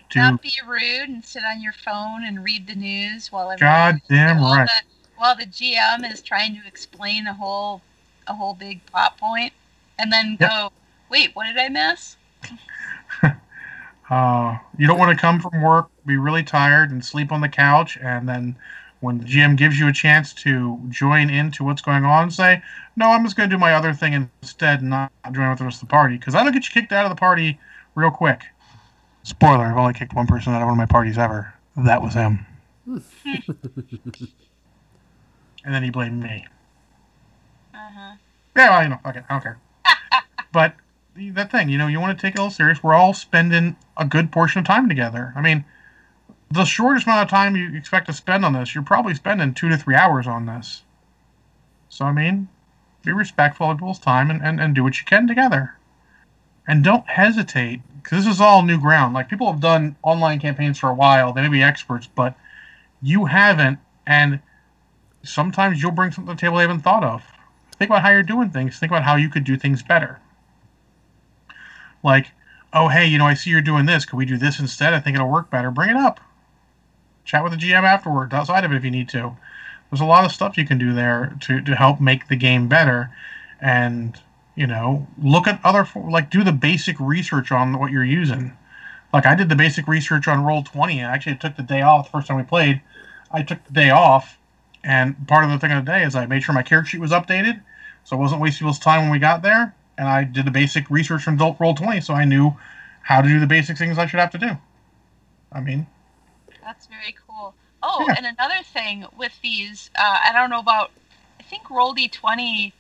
do Not be rude and sit on your phone and read the news while God damn while right. The, while the GM is trying to explain a whole a whole big plot point, and then Yep. go, wait, what did I miss? Uh, you don't want to come from work, be really tired, and sleep on the couch, and then when the GM gives you a chance to join into what's going on, say, "No, I'm just going to do my other thing instead, and not join with the rest of the party," because I don't get you kicked out of the party real quick. Spoiler: I've only kicked one person out of one of my parties ever. That was him. and then he blamed me. Uh-huh. Yeah, well, you know, okay, I don't care. but that thing, you know, you want to take it a little serious. We're all spending a good portion of time together. I mean, the shortest amount of time you expect to spend on this, you're probably spending two to three hours on this. So, I mean, be respectful of people's time and, and, and do what you can together. And don't hesitate, because this is all new ground. Like, people have done online campaigns for a while, they may be experts, but you haven't, and sometimes you'll bring something to the table they haven't thought of think about how you're doing things. Think about how you could do things better. Like, oh, hey, you know, I see you're doing this. Could we do this instead? I think it'll work better. Bring it up. Chat with the GM afterward, outside of it if you need to. There's a lot of stuff you can do there to, to help make the game better. And, you know, look at other, like, do the basic research on what you're using. Like, I did the basic research on Roll20, and I actually took the day off the first time we played. I took the day off, and part of the thing of the day is I made sure my character sheet was updated, so I wasn't wasting people's time when we got there. And I did the basic research from Adult Roll 20, so I knew how to do the basic things I should have to do. I mean, That's very cool. Oh, Yeah. and another thing with these, uh, I don't know about, I think Roll D20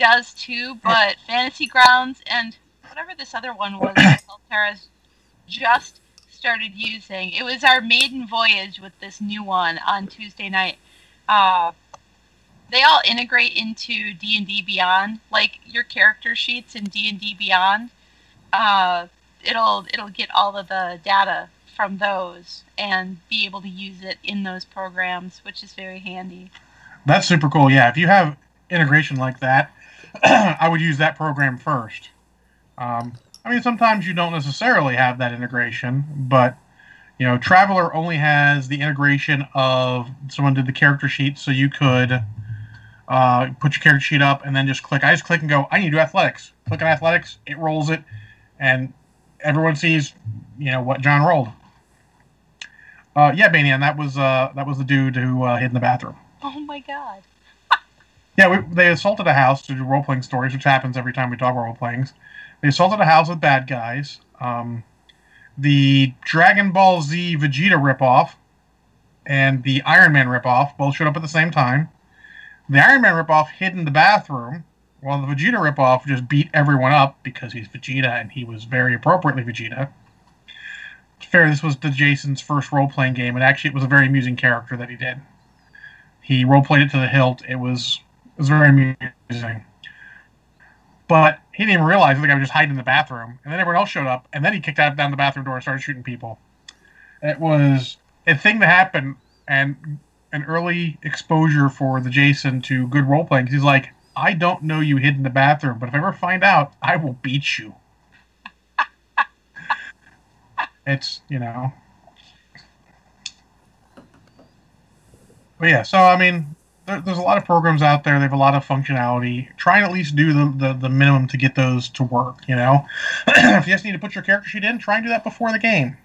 does too, but Fantasy Grounds and whatever this other one was that Altera's just started using. It was our maiden voyage with this new one on Tuesday night. Uh, they all integrate into D&D Beyond, like your character sheets in D&D Beyond. Uh, it'll it'll get all of the data from those and be able to use it in those programs, which is very handy. that's super cool. Yeah, if you have integration like that, I would use that program first. Um, I mean, sometimes you don't necessarily have that integration, but you know, Traveller only has the integration of someone did the character sheet, so you could uh, put your character sheet up and then just click. I just click and go. I need to do athletics. Click on athletics, it rolls it, and everyone sees, you know, what John rolled. Uh, yeah, Banian, that was uh, that was the dude who uh, hid in the bathroom. Oh my god. Yeah, we, they assaulted a house to do role playing stories, which happens every time we talk about role playings. They assaulted a house with bad guys. Um, the Dragon Ball Z Vegeta ripoff and the Iron Man ripoff both showed up at the same time. The Iron Man ripoff hid in the bathroom, while the Vegeta ripoff just beat everyone up because he's Vegeta and he was very appropriately Vegeta. Fair, this was the Jason's first role playing game, and actually, it was a very amusing character that he did. He role played it to the hilt. It was it was very amusing. But he didn't even realize the guy was just hiding in the bathroom, and then everyone else showed up, and then he kicked out down the bathroom door and started shooting people. It was a thing that happened, and an early exposure for the Jason to good role playing. He's like, I don't know you hid in the bathroom, but if I ever find out, I will beat you. It's you know. But yeah, so I mean, there, there's a lot of programs out there. They have a lot of functionality. Try and at least do the, the, the minimum to get those to work. You know, if you just need to put your character sheet in, try and do that before the game.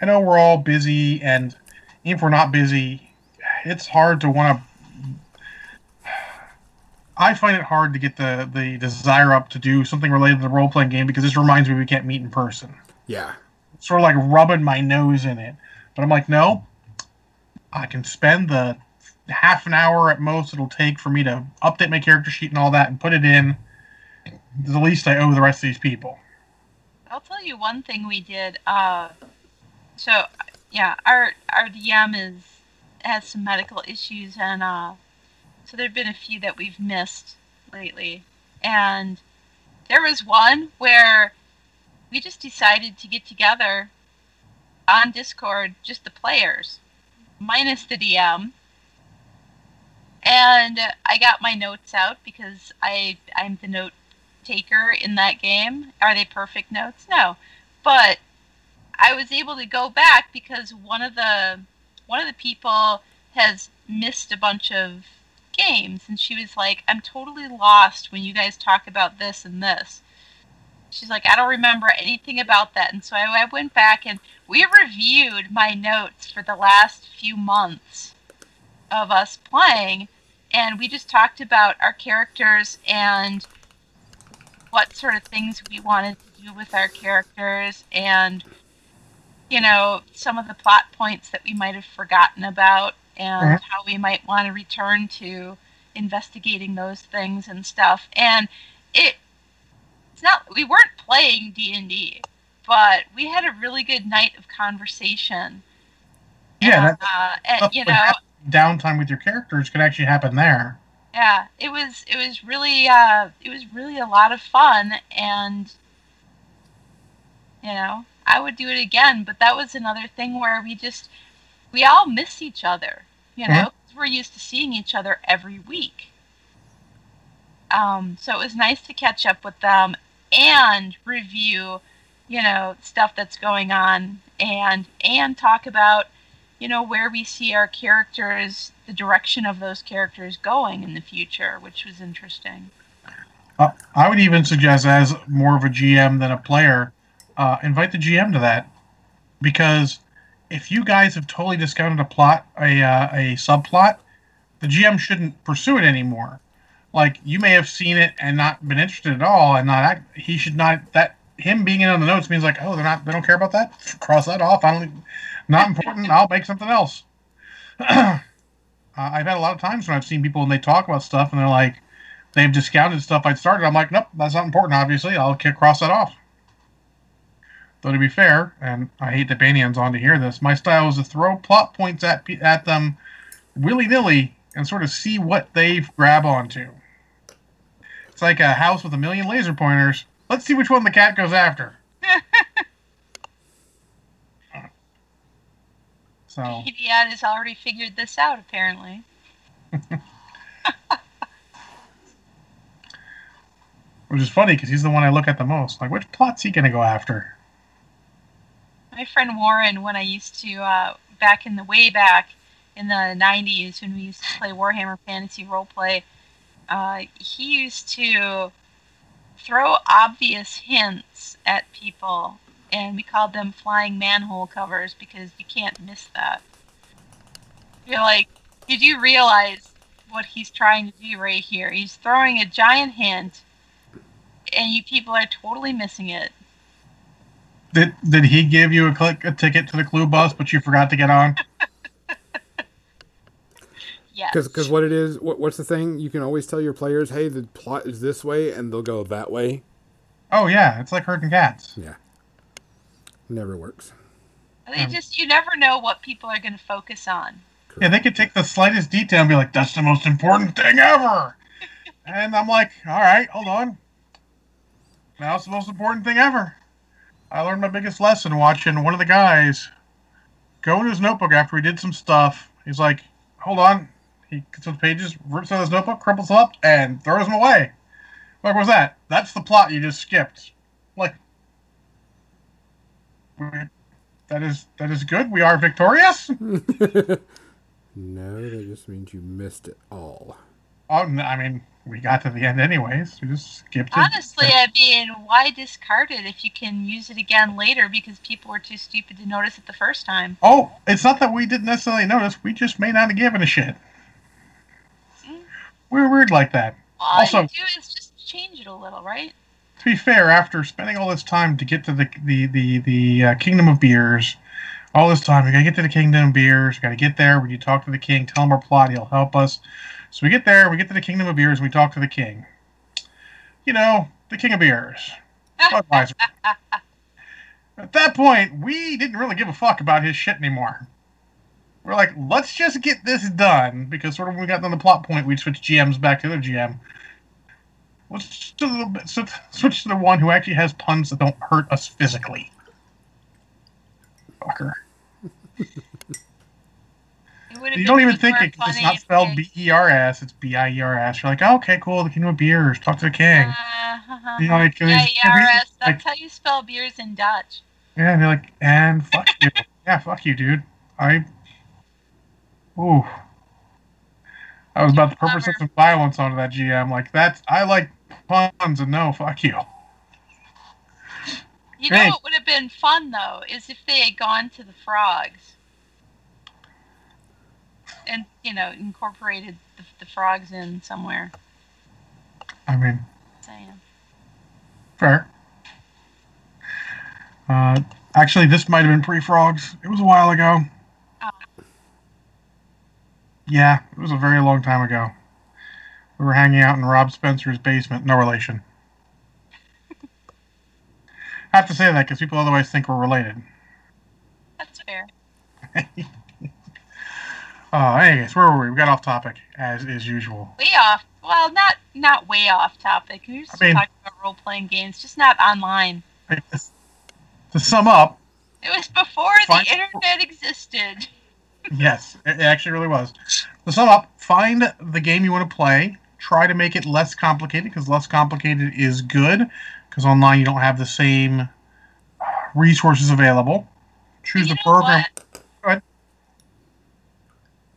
I know we're all busy, and even if we're not busy, it's hard to want to. I find it hard to get the the desire up to do something related to the role playing game because this reminds me we can't meet in person. Yeah. Sort of like rubbing my nose in it, but I'm like, no, I can spend the half an hour at most it'll take for me to update my character sheet and all that and put it in. The least I owe the rest of these people. I'll tell you one thing we did. Uh, so yeah, our our DM is has some medical issues, and uh, so there've been a few that we've missed lately, and there was one where we just decided to get together on Discord, just the players, minus the DM. And I got my notes out because I I'm the note taker in that game. Are they perfect notes? No. But I was able to go back because one of the one of the people has missed a bunch of games and she was like, I'm totally lost when you guys talk about this and this. She's like, I don't remember anything about that. And so I, I went back and we reviewed my notes for the last few months of us playing. And we just talked about our characters and what sort of things we wanted to do with our characters and, you know, some of the plot points that we might have forgotten about and Mhm. how we might want to return to investigating those things and stuff. And it it's not we weren't playing D&D, but we had a really good night of conversation. Yeah, And, uh, and, you know, downtime with your characters could actually happen there. yeah, it was it was really uh it was really a lot of fun and you know, I would do it again, but that was another thing where we just we all miss each other, you know, Mhm. 'cause we're used to seeing each other every week. Um, so it was nice to catch up with them and review, you know, stuff that's going on and and talk about, you know, where we see our characters, the direction of those characters going in the future, which was interesting. Uh, I would even suggest, as more of a GM than a player, uh, invite the GM to that, because if you guys have totally discounted a plot, a uh, a subplot, the GM shouldn't pursue it anymore. Like you may have seen it and not been interested at all, and not act, he should not that him being in on the notes means like oh they're not they don't care about that cross that off I don't not important I'll make something else. uh, I've had a lot of times when I've seen people and they talk about stuff and they're like they've discounted stuff I'd started. I'm like, nope, that's not important. Obviously, I'll cross that off. Though to be fair, and I hate that Banyan's on to hear this, my style is to throw plot points at at them willy nilly and sort of see what they grab onto. It's like a house with a million laser pointers. Let's see which one the cat goes after. So Idiot has already figured this out, apparently. which is funny because he's the one I look at the most. Like, which plot's he gonna go after? My friend Warren, when I used to, uh, back in the way back in the 90s when we used to play Warhammer Fantasy Roleplay, uh, he used to throw obvious hints at people, and we called them flying manhole covers because you can't miss that. You're like, did you realize what he's trying to do right here. He's throwing a giant hint, and you people are totally missing it. Did did he give you a click a ticket to the clue bus, but you forgot to get on? Yes. Because what it is, what, what's the thing? You can always tell your players, hey, the plot is this way, and they'll go that way. Oh yeah, it's like herding cats. Yeah. Never works. They um, just you never know what people are going to focus on. Yeah, they could take the slightest detail and be like, "That's the most important thing ever," and I'm like, "All right, hold on. Now it's the most important thing ever." I learned my biggest lesson watching one of the guys go in his notebook after he did some stuff. He's like, "Hold on." He gets those pages, rips out his notebook, crimples them up, and throws them away. What was that? That's the plot you just skipped. Like, that is that is good. We are victorious. No, that just means you missed it all. Oh, n- I mean, we got to the end anyways. We just skipped it. Honestly, I mean, why discard it if you can use it again later because people were too stupid to notice it the first time? Oh, it's not that we didn't necessarily notice. We just may not have given a shit. We're weird like that. All Also- you do is just change it a little, right? To be fair, after spending all this time to get to the the the the uh, Kingdom of Beers, all this time we gotta get to the Kingdom of Beers. We gotta get there. We talk to the King, tell him our plot. He'll help us. So we get there. We get to the Kingdom of Beers. and We talk to the King. You know, the King of Beers. Budweiser. At that point, we didn't really give a fuck about his shit anymore. We're like, let's just get this done because sort of when we got to the plot point, we'd switch GMs back to the GM. Let's to the, so- switch to the one who actually has puns that don't hurt us physically. Fucker. It would have You don't even think it it's not spelled B E R S, it's B I E R S. You're like, oh, okay, cool, the Kingdom of Beers, talk to the king. Uh, You know, like, yeah, ERS. like- That's how you spell beers in Dutch. Yeah, and they're like, and fuck you. Yeah, fuck you, dude. I. Ooh. I was about to purpose some violence onto that GM. Like, that's. I like puns, and no, fuck you. You know Hey. what would have been fun though is if they had gone to the frogs and you know incorporated the, the frogs in somewhere. I mean, Saying. fair. Uh, actually, this might have been pre frogs. It was a while ago. Yeah, it was a very long time ago. We were hanging out in Rob Spencer's basement. No relation. I have to say that because people otherwise think we're related. That's fair. Uh, anyways, where were we? We got off topic as is usual. Way off. Well, not not way off topic. We were just I mean- talking about role playing games, just not online. To sum up, It was before the internet existed. Yes, it actually really was. To sum up, find the game you want to play. Try to make it less complicated because less complicated is good. Because online you don't have the same resources available. Choose the program.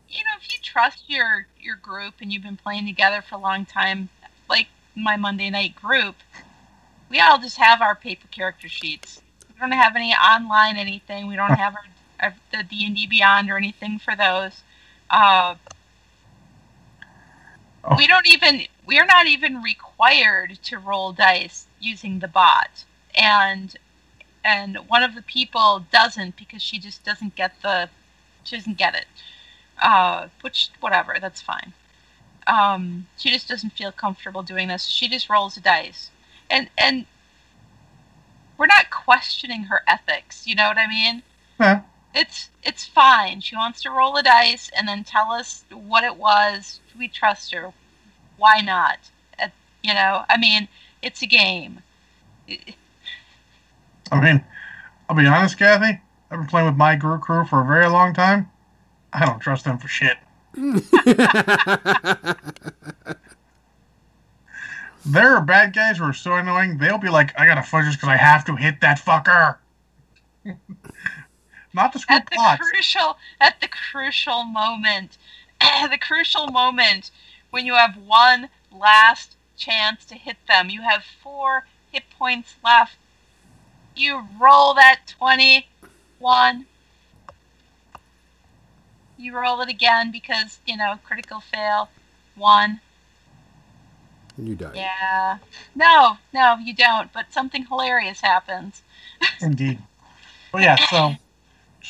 You know, if you trust your your group and you've been playing together for a long time, like my Monday night group, we all just have our paper character sheets. We don't have any online anything. We don't have our the D and D Beyond or anything for those. Uh, Oh. We don't even we are not even required to roll dice using the bot, and and one of the people doesn't because she just doesn't get the she doesn't get it. Uh, which whatever, that's fine. Um, she just doesn't feel comfortable doing this. She just rolls the dice, and and we're not questioning her ethics. You know what I mean? Yeah. It's it's fine. She wants to roll the dice and then tell us what it was. We trust her. Why not? Uh, you know, I mean, it's a game. I mean, I'll be honest, Kathy. I've been playing with my group crew for a very long time. I don't trust them for shit. There are bad guys who are so annoying. They'll be like, "I gotta fudge this because I have to hit that fucker." Not to screw at the plots. crucial at the crucial moment the crucial moment when you have one last chance to hit them you have four hit points left you roll that 21 you roll it again because you know critical fail One. And you die. Yeah. No, no, you don't. But something hilarious happens. Indeed. Well, yeah. So,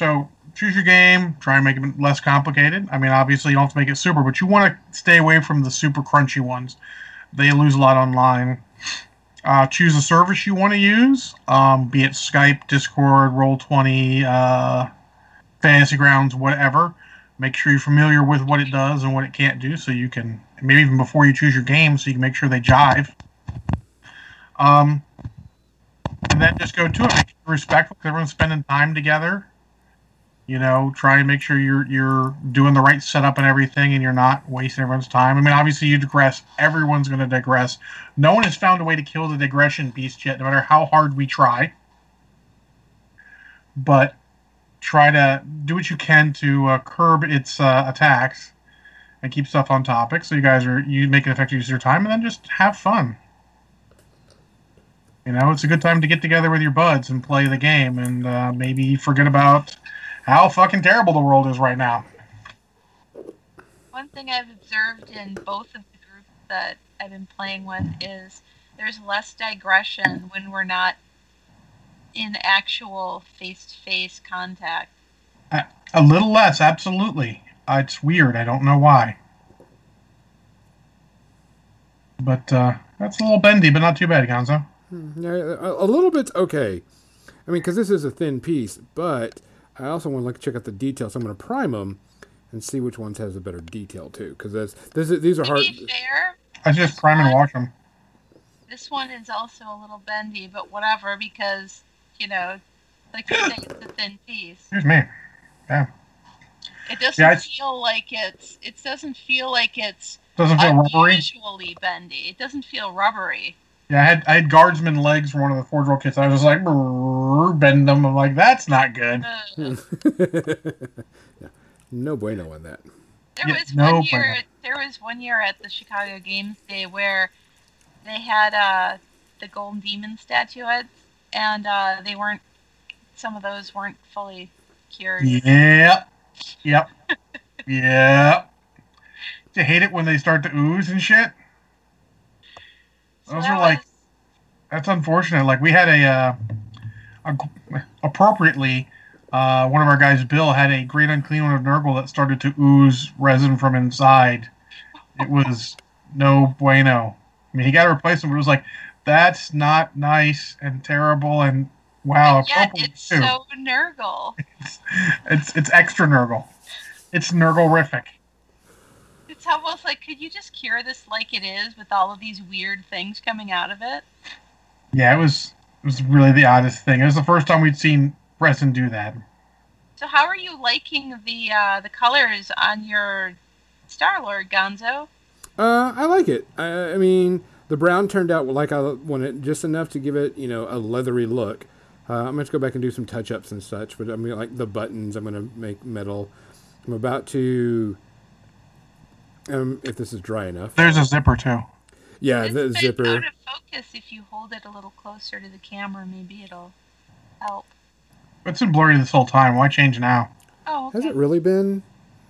so choose your game. Try and make it less complicated. I mean, obviously, you don't have to make it super, but you want to stay away from the super crunchy ones. They lose a lot online. Uh, choose a service you want to use, um, be it Skype, Discord, Roll20, uh, Fantasy Grounds, whatever. Make sure you're familiar with what it does and what it can't do, so you can maybe even before you choose your game, so you can make sure they jive. Um, and then just go to it. Make you're respectful because everyone's spending time together. You know, try and make sure you're you're doing the right setup and everything, and you're not wasting everyone's time. I mean, obviously you digress. Everyone's going to digress. No one has found a way to kill the digression beast yet, no matter how hard we try. But try to do what you can to uh, curb its uh, attacks and keep stuff on topic. So you guys are you make an effective use of your time, and then just have fun. You know, it's a good time to get together with your buds and play the game, and uh, maybe forget about how fucking terrible the world is right now. One thing I've observed in both of the groups that I've been playing with is there's less digression when we're not in actual face-to-face contact. A little less, absolutely. Uh, it's weird. I don't know why. But uh, that's a little bendy, but not too bad, Gonzo. Yeah, a, a little bit okay. I mean, because this is a thin piece, but I also want to like check out the details. I'm going to prime them and see which ones has a better detail too. Because this, this these are To hard. be fair, I just prime and wash them. this one is also a little bendy, but whatever because you know, like you say, it's a thin piece. Here's me. Yeah. It doesn't Yeah, feel like it's. It doesn't feel like it's Doesn't feel rubbery. unusually bendy. It doesn't feel rubbery. Yeah, I had I had guardsman legs from one of the four year old kids. I was like bend them. I'm like, that's not good. Uh, yeah, no bueno on that. There Yeah, was no one year. bueno. There was one year at the Chicago Games Day where they had uh, the Golden Demon statuettes, and uh, they weren't. Some of those weren't fully cured. Yep. Yep. yep. You hate it when they start to ooze and shit. Those are like was- that's unfortunate. Like we had a, uh, a appropriately, uh, one of our guys, Bill, had a great unclean one of Nurgle that started to ooze resin from inside. It was no bueno. I mean, he got a replacement, but it was like that's not nice and terrible and wow. and yet it's too. so Nurgle. It's it's extra Nurgle. It's Nurgle-rific. It's almost like, could you just cure this like it is with all of these weird things coming out of it? Yeah, it was it was really the oddest thing. It was the first time we'd seen resin do that. So how are you liking the uh, the colors on your Star Lord Gonzo? Uh, I like it. I, I mean, the brown turned out like I wanted, just enough to give it, you know, a leathery look. Uh, I'm going to go back and do some touch ups and such, but I mean, like the buttons, I'm going to make metal. I'm about to, um, if this is dry enough. There's a zipper too. Yeah, It's the been zipper. out of focus. If you hold it a little closer to the camera, maybe it'll help. It's been blurry this whole time. Why change now? Oh, okay. Has it really been?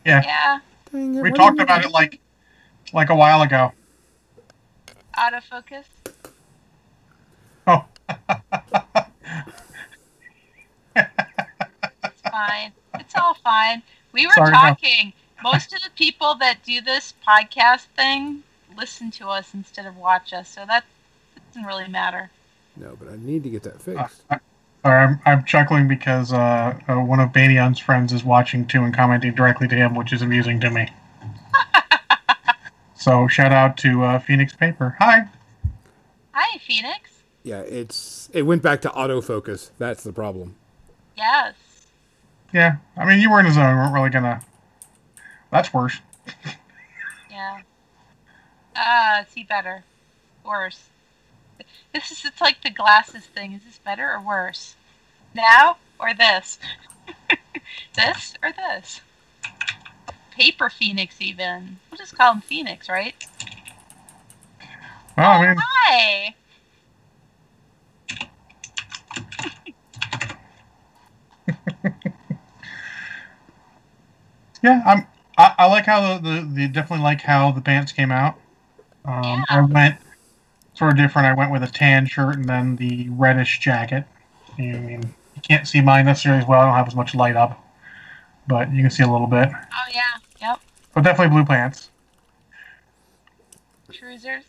Yeah, Dang it, We why talked didn't about it like like a while ago. out of focus. Oh, It's fine. It's all fine. We were Sorry, no. Talking. Most of the people that do this podcast thing listen to us instead of watch us, so that doesn't really matter. No, but I need to get that fixed. sorry, I'm, I'm chuckling because uh, uh, one of Banion's friends is watching too and commenting directly to him, which is amusing to me. so shout out to uh, Phoenix Paper. Hi. Hi, Phoenix. Yeah, it's it went back to autofocus. That's the problem. Yes. Yeah, I mean you were in a zone. We weren't really gonna. That's worse. Yeah. Ah, see better. Worse. This is it's like the glasses thing. Is this better or worse? Now or this? this or this? Paper Phoenix even. We'll just call him Phoenix, right? I mean, Hi. yeah, I'm I, I like how the, the, the definitely like how the pants came out. Um, Yeah. I went sort of different. I went with a tan shirt and then the reddish jacket. You, I mean, you can't see mine necessarily as well. I don't have as much light up, but you can see a little bit. Oh yeah. Yep. But definitely blue pants. Cruisers.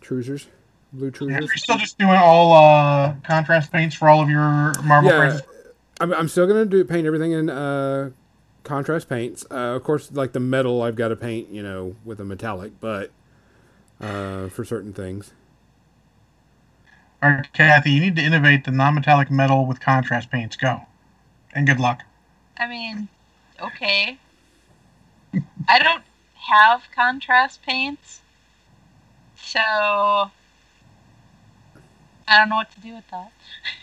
Trousers, blue Yeah, trousers. you're still just doing all uh, contrast paints for all of your Marvel Yeah, friends. I'm, I'm still gonna do paint everything in uh, contrast paints. Uh, of course, like the metal, I've got to paint, you know, with a metallic, but uh, for certain things. All right, Kathy, you need to innovate the non-metallic metal with contrast paints. Go, and good luck. I mean, okay. I don't have contrast paints, so I don't know what to do with that.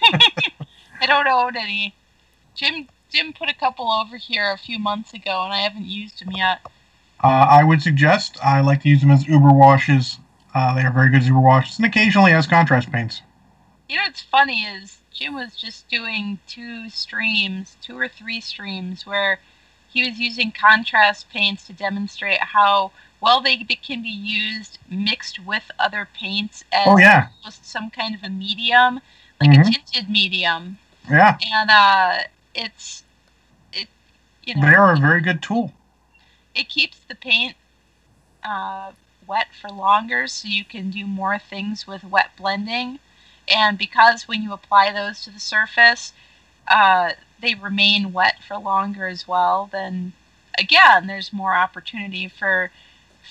I don't own any. Jim Jim put a couple over here a few months ago, and I haven't used them yet. Uh, I would suggest I like to use them as Uber washes. Uh, they are very good as Uber washes, and occasionally as contrast paints. You know what's funny is Jim was just doing two streams, two or three streams, where he was using contrast paints to demonstrate how well they can be used mixed with other paints as Oh yeah, some kind of a medium, like Mhm. a tinted medium, yeah. and uh, it's it you know They are a very good tool. it keeps the paint uh, wet for longer so you can do more things with wet blending and because when you apply those to the surface uh, they remain wet for longer as well then again there's more opportunity for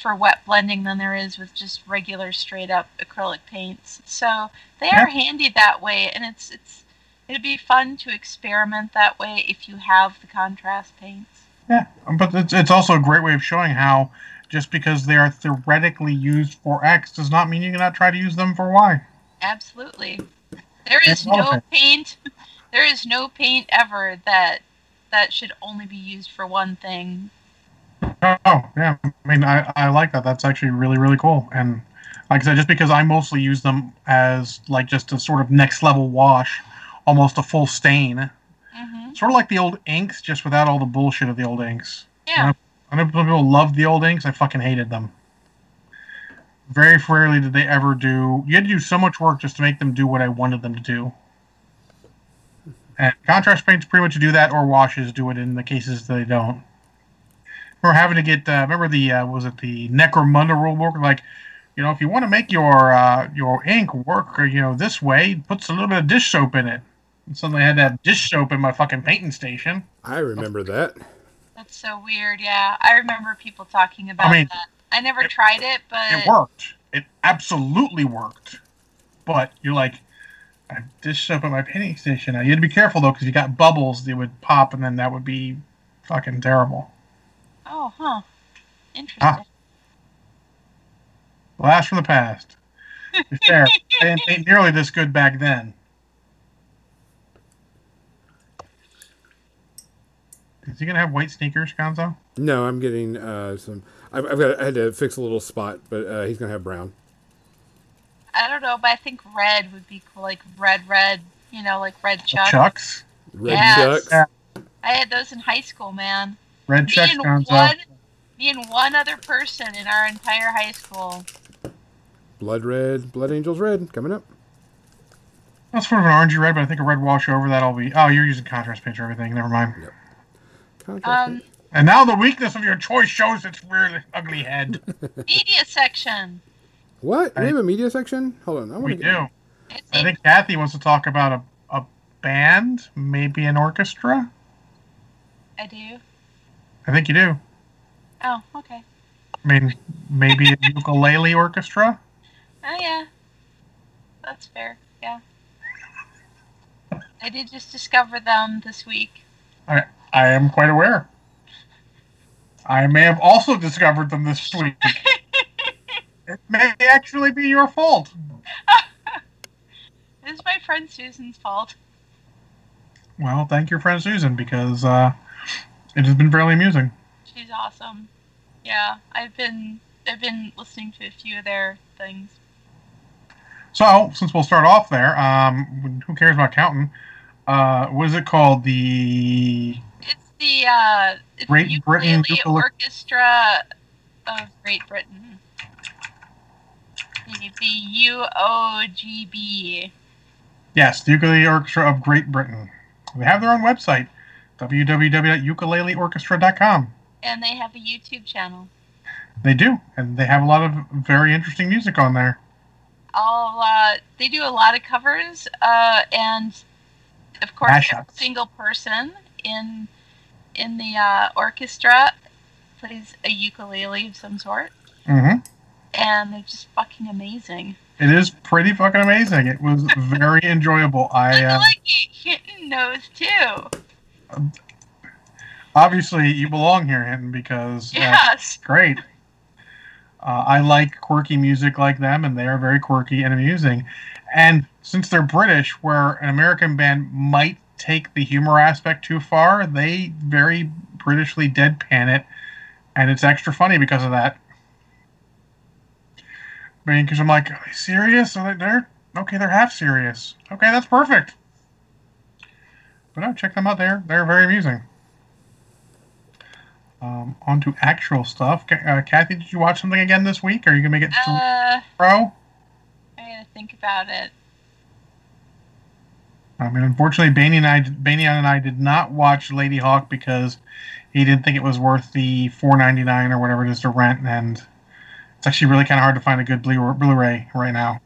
for wet blending than there is with just regular straight up acrylic paints so they are handy that way and it's it's it'd be fun to experiment that way if you have the contrast paints Yeah, but it's, it's also a great way of showing how just because they are theoretically used for X does not mean you cannot try to use them for Y. Absolutely. There is no paint. There is no paint ever that that should only be used for one thing. Oh, yeah. I mean, I, I like that. That's actually really, really cool. And like I said, just because I mostly use them as like just a sort of next level wash, almost a full stain. hmm Sort of like the old inks, just without all the bullshit of the old inks. Yeah. I know some people loved the old inks. I fucking hated them. Very rarely did they ever do. You had to do so much work just to make them do what I wanted them to do. And contrast paints pretty much do that, or washes do it in the cases they don't. Remember having to get. Uh, remember the uh, was it the Necromunda rulebook? Like, you know, if you want to make your uh, your ink work, or you know, this way, puts a little bit of dish soap in it. And suddenly I had that dish soap in my fucking painting station. I remember that. That's so weird. Yeah, I remember people talking about mean, that. I never it- tried it, but it worked. It absolutely worked. But you're like, I have dish soap at my painting station. Now you had to be careful though, because you got bubbles. that would pop, and then that would be fucking terrible. oh, huh, interesting. Ah. Blast from the past. To fair, they didn't nearly this good back then. Is he gonna have white sneakers, Gonzo? No, I'm getting uh, some. I've, I've got. I had to fix a little spot, but uh, he's gonna have brown. I don't know, but I think red would be cool, like red, red. You know, like red chuck. Chucks, Red Yes. chucks. Yeah. I had those in high school, man. red Me chucks, and Gonzo. one, me and one other person in our entire high school. Blood red. Blood angels red coming up. That's sort of an orangey red, but I think a red wash over that'll be. Oh, you're using contrast paint or everything. Never mind. Contrast Um. And now the weakness of your choice shows its really ugly head. media section. What? We have a media section. Hold on. I we to do. I think Kathy wants to talk about a, a band, maybe an orchestra. I do. I think you do. Oh, okay. I mean, maybe a ukulele orchestra. Oh yeah, that's fair. Yeah. I did just discover them this week. I I am quite aware. I may have also discovered them this week. it may actually be your fault. It is my friend Susan's fault. Well, thank your friend Susan because uh, it has been fairly amusing. She's awesome. Yeah, I've been I've been listening to a few of their things. So, since we'll start off there, um, who cares about counting? Uh, what is it called? The It's the uh, Great the Britain Orchestra of Great Britain. The, the UOGB. Yes, the Ukulele Orchestra of Great Britain. They have their own website, www.ukuleleorchestra.com. And they have a YouTube channel. They do, and they have a lot of very interesting music on there. All uh, they do a lot of covers, uh, and of course, every Mashups. single person in in the uh, orchestra plays a ukulele of some sort, hmm and they're just fucking amazing. It is pretty fucking amazing. It was very enjoyable. I uh, like Hinton knows too. obviously you belong here, Hinton, because Yes. great. Uh, I like quirky music like them, and they are very quirky and amusing. And since they're British, where an American band might take the humor aspect too far, they very Britishly deadpan it, and it's extra funny because of that. I mean, because I'm like, are they serious? Are they, they're okay. They're half serious. Okay, that's perfect. But no, check them out. They're they're very amusing. Um, on to actual stuff. Uh, Kathy, did you watch something again this week? Or Are you gonna make it to Uh, pro? I gotta think about it. I mean, unfortunately, Baney and I, Banyan and I, did not watch Ladyhawke because he didn't think it was worth the four ninety nine or whatever it is to rent, and it's actually really kind of hard to find a good Blu- Blu-ray right now.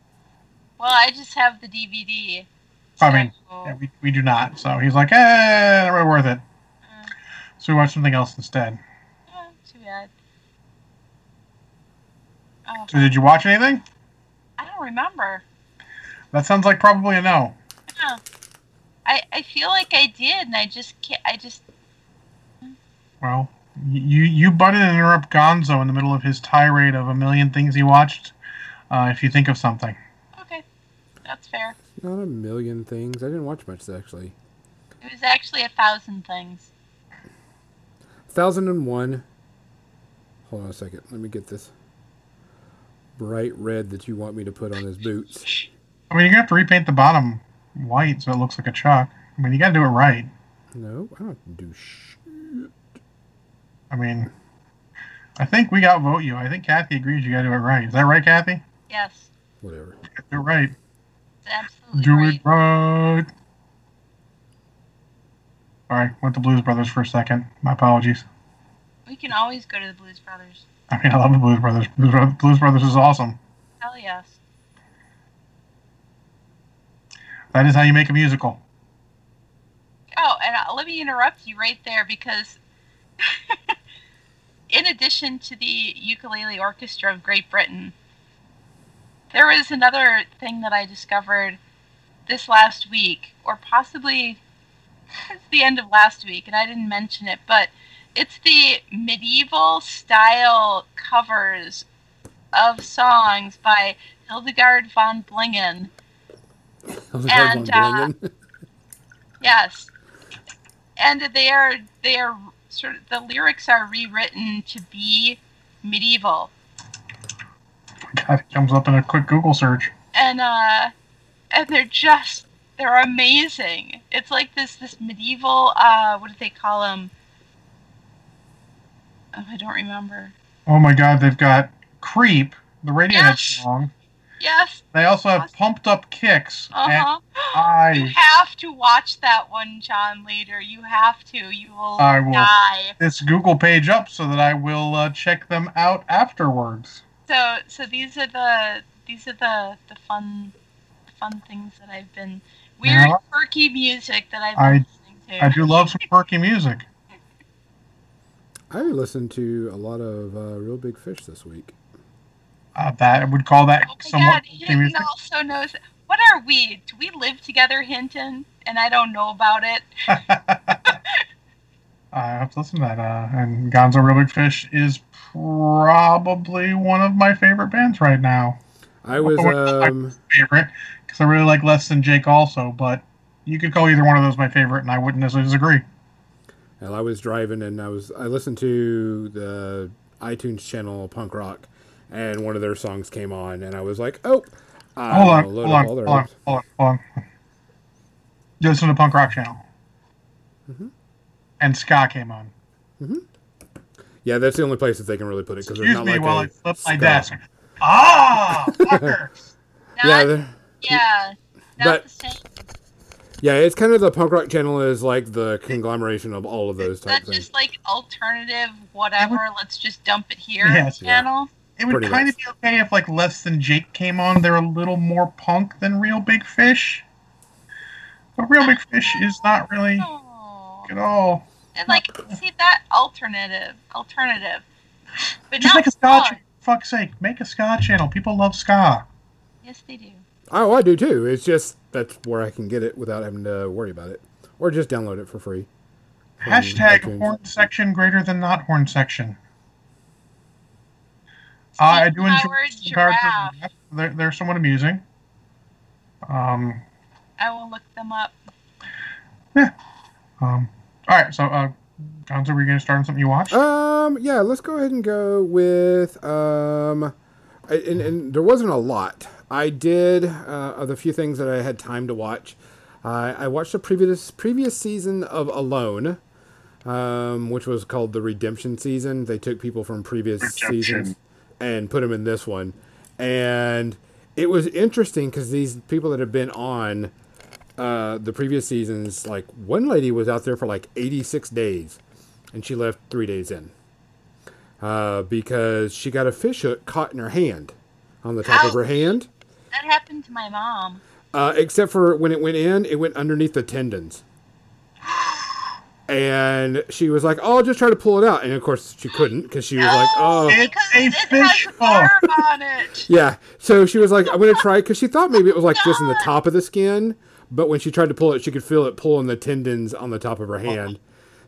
Well, I just have the DVD. I mean, Yeah, we, we do not. So he's like, eh, not really worth it. Uh, So we watched something else instead. oh, too bad. Oh, So did you watch anything? I don't remember. That sounds like probably a no. Huh. I I feel like I did, and I just can't. I just Well, you you butted and interrupt Gonzo in the middle of his tirade of a million things he watched. Uh, if you think of something, okay. That's fair. Not a million things. I didn't watch much actually. It was actually a thousand things. Thousand and one. Hold on a second. Let me get this bright red that you want me to put on his boots. I mean, you're gonna have to repaint the bottom white so it looks like a chalk. I mean, you gotta do it right. No, I don't do sh. I mean, I think we got vote you. I think Kathy agrees you gotta do it right. Is that right, Kathy? Yes, Whatever. Do it right. it's absolutely Do right. it right. All right, went to Blues Brothers for a second. My apologies. We can always go to the Blues Brothers. I mean, I love the Blues Brothers. Blues Blues Brothers is awesome. Hell yes. That is how you make a musical. Oh, and uh, let me interrupt you right there because, in addition to the Ukulele Orchestra of Great Britain, there was another thing that I discovered this last week, or possibly it's the end of last week, and I didn't mention it, but it's the medieval style covers of songs by Hildegard von Blingin'. Those are And, uh, Yes, and they are they are sort of the lyrics are rewritten to be medieval, God, it comes up in a quick Google search. and uh, and they're just they're amazing. It's like this this medieval uh, what do they call them? Oh, I don't remember. Oh my God, they've got Creep, the Radiohead Yes. song. Yes, They also have Pumped Up Kicks. uh And huh. You I, have to watch that one, John. Later, you have to. You will, I will. die. this Google page up so that I will uh, check them out afterwards. So so these are the these are the the fun the fun things that I've been weird Yeah. quirky music that I've I- listening to. I do love some quirky music. I listened to a lot of uh, Reel Big Fish this week. Uh, that I would call that oh my somewhat god, Hinton music. also knows what are we? Do we live together, Hinton? And I don't know about it. I have to listen to that. Uh, and Gonzo Reel Big Fish is probably one of my favorite bands right now. I was um Favorite, because I really like Less Than Jake also, but you could call either one of those my favorite, and I wouldn't necessarily disagree. and I was driving and I was I listened to the iTunes channel Punk Rock and one of their songs came on and I was like, "Oh, hold on, hold on, hold on, hold on, hold on. You listen to Punk Rock Channel. Mhm. and ska came on. Yeah, that's the only place that they can really put it because there's Excuse not me like while a I flip my desk. Ah, fucker. Not, Yeah, yeah, the- not but- the same. yeah, it's kind of the punk rock channel is like the conglomeration of all of those Is type that things. just like alternative whatever? Let's just dump it here. Yes. Yeah. Channel. It would kind of be okay if like less than Jake came on. They're a little more punk than Reel Big Fish. But Reel Big Fish is not really Oh. at all. And like, see that alternative, alternative, but Just not make a ska fun. channel. Fuck's sake, make a ska channel. People love ska. Yes, they do. Oh, I do too. It's just that's where I can get it without having to worry about it, or just download it for free. Hashtag iTunes. horn section greater than not horn section. I do enjoy Howard some characters. They're, they're somewhat amusing. Um, I will look them up. Yeah. um, all right, so uh, Gonzo, were you going to start on something you watched? Um, yeah, let's go ahead and go with um, I- and, and there wasn't a lot. I did uh, of the few things that I had time to watch. I I watched the previous previous season of Alone, um, which was called the Redemption season. They took people from previous Redemption. seasons and put them in this one, and it was interesting because these people that have been on uh, the previous seasons, like one lady was out there for like 86 days, and she left three days in uh, because she got a fish hook caught in her hand, on the top of her hand. That happened to my mom. Uh, except for when it went in, it went underneath the tendons. And she was like, "Oh, I'll just try to pull it out." And of course, she couldn't because she was like, "Oh, It's a it fish has a on it. yeah." So she was like, "I'm gonna try," because she thought maybe it was like just in the top of the skin. But when she tried to pull it, she could feel it pulling the tendons on the top of her hand.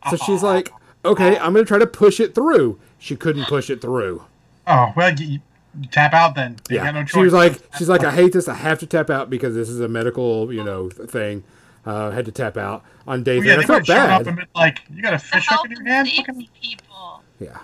So she's like, "Okay, I'm gonna try to push it through." She couldn't push it through. Oh, well, you, you tap out then. You Yeah, got no choice. she was like, she's like, I hate this. I have to tap out because this is a medical, you know, thing. Uh, had to tap out on days, Well, yeah, and I felt would have shown up bad. and been like, you got a fish hook in your hand? people. Yeah.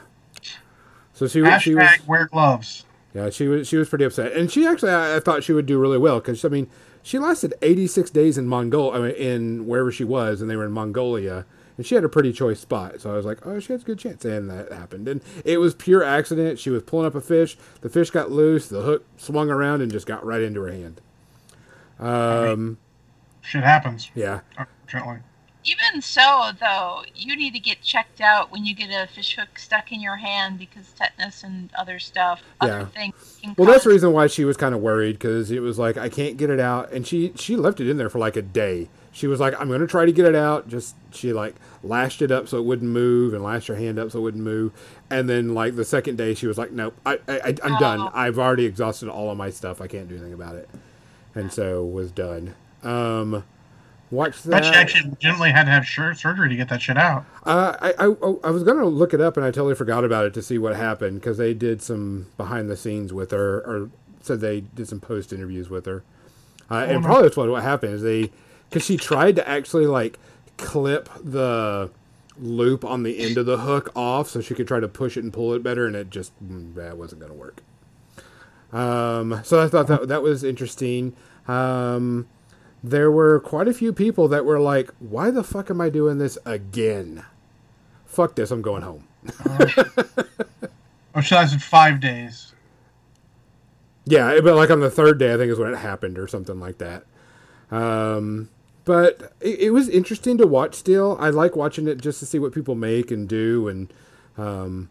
So she was, she was, hashtag wear gloves. yeah, she was, she was pretty upset, and she actually, I, I thought she would do really well because I mean, she lasted 86 days in Mongolia, I mean, in wherever she was, and they were in Mongolia, and she had a pretty choice spot. So I was like, oh, she has a good chance, and that happened, and it was pure accident. She was pulling up a fish, the fish got loose, the hook swung around and just got right into her hand. Um, Shit happens, yeah. unfortunately. Even so, though, you need to get checked out when you get a fish hook stuck in your hand because tetanus and other stuff, Yeah. other things. Can Well, that's the reason why she was kind of worried because it was like I can't get it out, and she she left it in there for like a day. She was like, I'm gonna try to get it out. Just she like lashed it up so it wouldn't move, and lashed her hand up so it wouldn't move. And then like the second day, she was like, Nope, I, I I- I'm done. Oh. I've already exhausted all of my stuff. I can't do anything about it, and so was done. Um, watch But she actually legitimately had to have surgery to get that shit out. Uh, I, I I was gonna look it up and I totally forgot about it to see what happened because they did some behind the scenes with her or said they did some post interviews with her. Uh, and no. probably that's what what happened is they because she tried to actually like clip the loop on the end of the hook off so she could try to push it and pull it better and it just mm, that wasn't gonna work. Um, so I thought that that was interesting. Um, there were quite a few people that were like, "Why the fuck am I doing this again? Fuck this! I'm going home." Oh, she lasted five days. Yeah, but like on the third day, I think is when it happened or something like that. Um, but it, it was interesting to watch. Still, I like watching it just to see what people make and do. And um,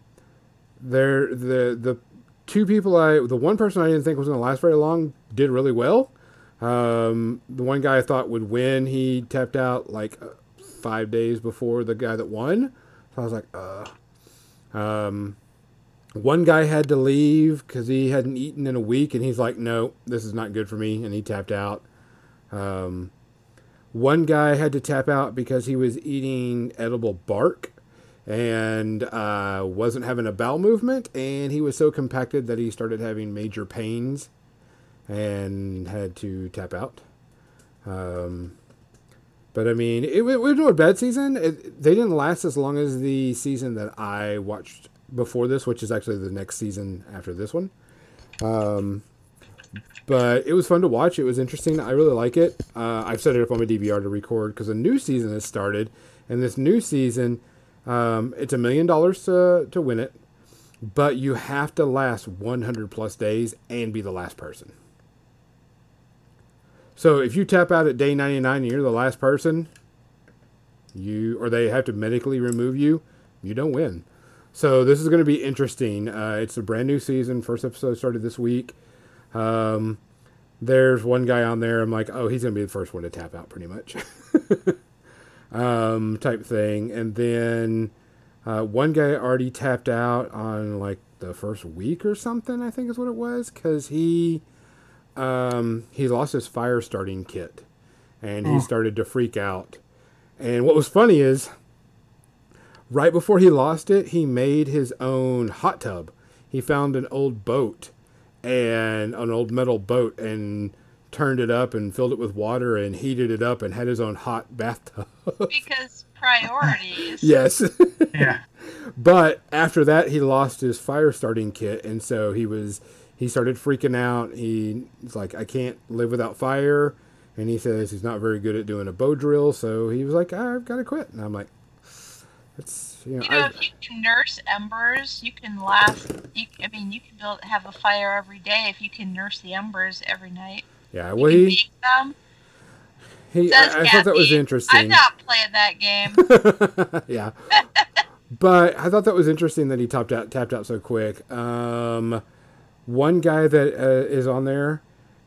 there, the the two people I, the one person I didn't think was going to last very long, did really well. Um, the one guy I thought would win, he tapped out like uh, five days before the guy that won. So I was like, uh. Um, one guy had to leave because he hadn't eaten in a week, and he's like, "No, this is not good for me," and he tapped out. Um, one guy had to tap out because he was eating edible bark and uh, wasn't having a bowel movement, and he was so compacted that he started having major pains and had to tap out. Um, but I mean, it, was a bad season. It, they didn't last as long as the season that I watched before this, which is actually the next season after this one. Um, but it was fun to watch. It was interesting. I really like it. Uh, I've set it up on my DVR to record because a new season has started, and this new season Um, it's a million dollars to to win it, but you have to last 100 plus days and be the last person. So if you tap out at day 99 and you're the last person, you or they have to medically remove you, you don't win. So this is going to be interesting. Uh, it's a brand new season. First episode started this week. Um, there's one guy on there. I'm like, oh, he's going to be the first one to tap out, pretty much. um, type thing. And then uh, one guy already tapped out on like the first week or something. I think is what it was because he um, he lost his fire starting kit, and he Oh. started to freak out. And what was funny is, right before he lost it, he made his own hot tub. He found an old boat and an old metal boat and turned it up and filled it with water and heated it up and had his own hot bathtub. Because priorities. yes. Yeah. But after that, he lost his fire starting kit, and so he was he started freaking out. He's like, I can't live without fire, and he says he's not very good at doing a bow drill. So he was like, I've got to quit. And I'm like, that's you know, You know, I, if you can nurse embers, you can last. You, I mean, you can build have a fire every day if you can nurse the embers every night. yeah. Well, he them. he Says I, I thought that was interesting. I'm not playing that game. yeah. but I thought that was interesting that he tapped out tapped out so quick. Um, one guy that uh, is on there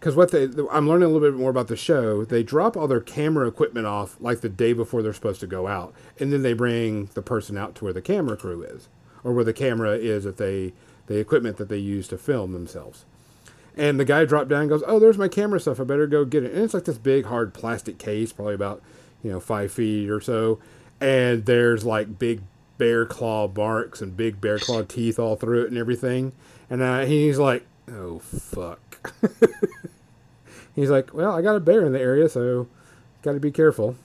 because what they I'm learning a little bit more about the show. They drop all their camera equipment off like the day before they're supposed to go out, and then they bring the person out to where the camera crew is, or where the camera is that they the equipment that they use to film themselves. And the guy dropped down and goes, "Oh, there's my camera stuff. I better go get it." And it's like this big hard plastic case, probably about you know five feet or so, and there's like big bear claw marks and big bear claw teeth all through it and everything. And uh, he's like, "Oh fuck." he's like, "Well, I got a bear in the area, so got to be careful."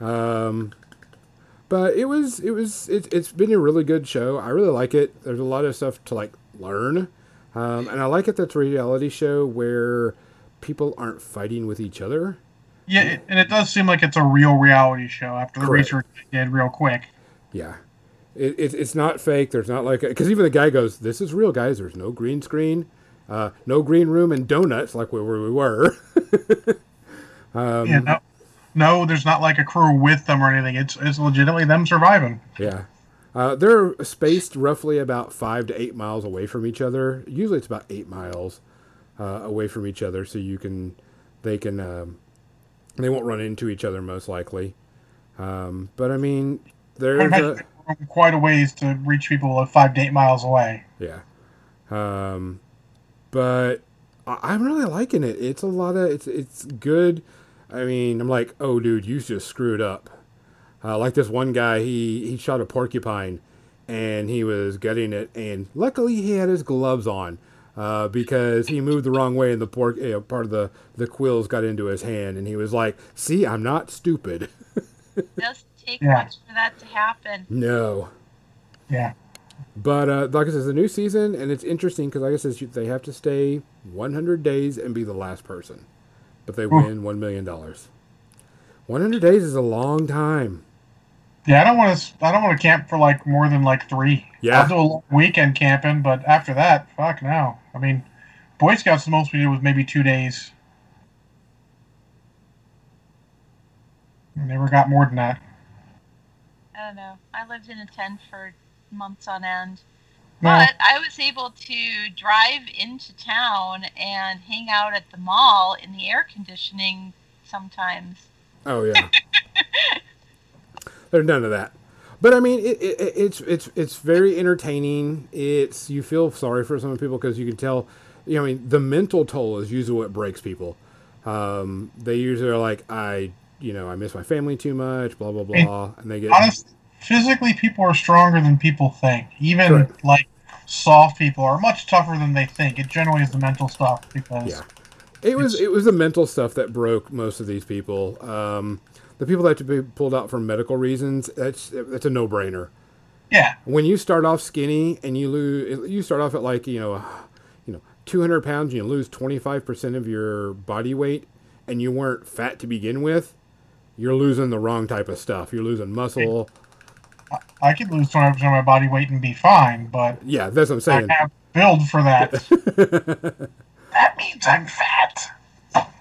Um, but it was it was it, it's been a really good show. I really like it. There's a lot of stuff to like learn, um, and I like it. That's a reality show where people aren't fighting with each other. Yeah, and it does seem like it's a real reality show after the Correct. research did real quick. Yeah. It, it, it's not fake. There's not like because even the guy goes, "This is real, guys. There's no green screen, uh, no green room, and donuts like where we were." um, yeah, no, no, there's not like a crew with them or anything. It's it's legitimately them surviving. Yeah. Uh, they're spaced roughly about five to eight miles away from each other. Usually it's about eight miles uh, away from each other, so you can, they can, um, they won't run into each other most likely. Um, but I mean, there's a, quite a ways to reach people at five to eight miles away. yeah. Um, but I, I'm really liking it. It's a lot of, it's, it's good. I mean, I'm like, oh, dude, you just screwed up. Uh, like this one guy, he he shot a porcupine, and he was gutting it, and luckily he had his gloves on, uh, because he moved the wrong way, and the pork you know, part of the the quills got into his hand, and he was like, "See, I'm not stupid." It doesn't take Yeah. much for that to happen. no, Yeah. but uh, like I said, it's a new season, and it's interesting because, like I said, they have to stay 100 days and be the last person, but they win one million dollars. 100 days is a long time. Yeah, I don't want to. I don't want to camp for like more than like three. Yeah. I'll do a long weekend camping, but after that, fuck no. I mean, Boy Scouts the most we did was maybe two days. We never got more than that. I don't know. I lived in a tent for months on end. No, But I was able to drive into town and hang out at the mall in the air conditioning sometimes. Oh yeah. There's none of that. But I mean, it, it, it's it's it's very entertaining. It's you feel sorry for some people because you can tell. You know, I mean, the mental toll is usually what breaks people. Um, they usually are like, I, you know, I miss my family too much, blah blah blah, and they get honest, physically, people are stronger than people think. Even Correct. like soft people are much tougher than they think. It generally is the mental stuff because Yeah. It was it was the mental stuff that broke most of these people. Um, the people that have to be pulled out for medical reasons, that's that's a no brainer. yeah, when you start off skinny and you lose you start off at like you know you know 200 pounds and you lose 25% of your body weight and you weren't fat to begin with you're losing the wrong type of stuff you're losing muscle I could lose 25% of my body weight and be fine, but Yeah, that's what I'm saying. I have build for that. that means I'm fat.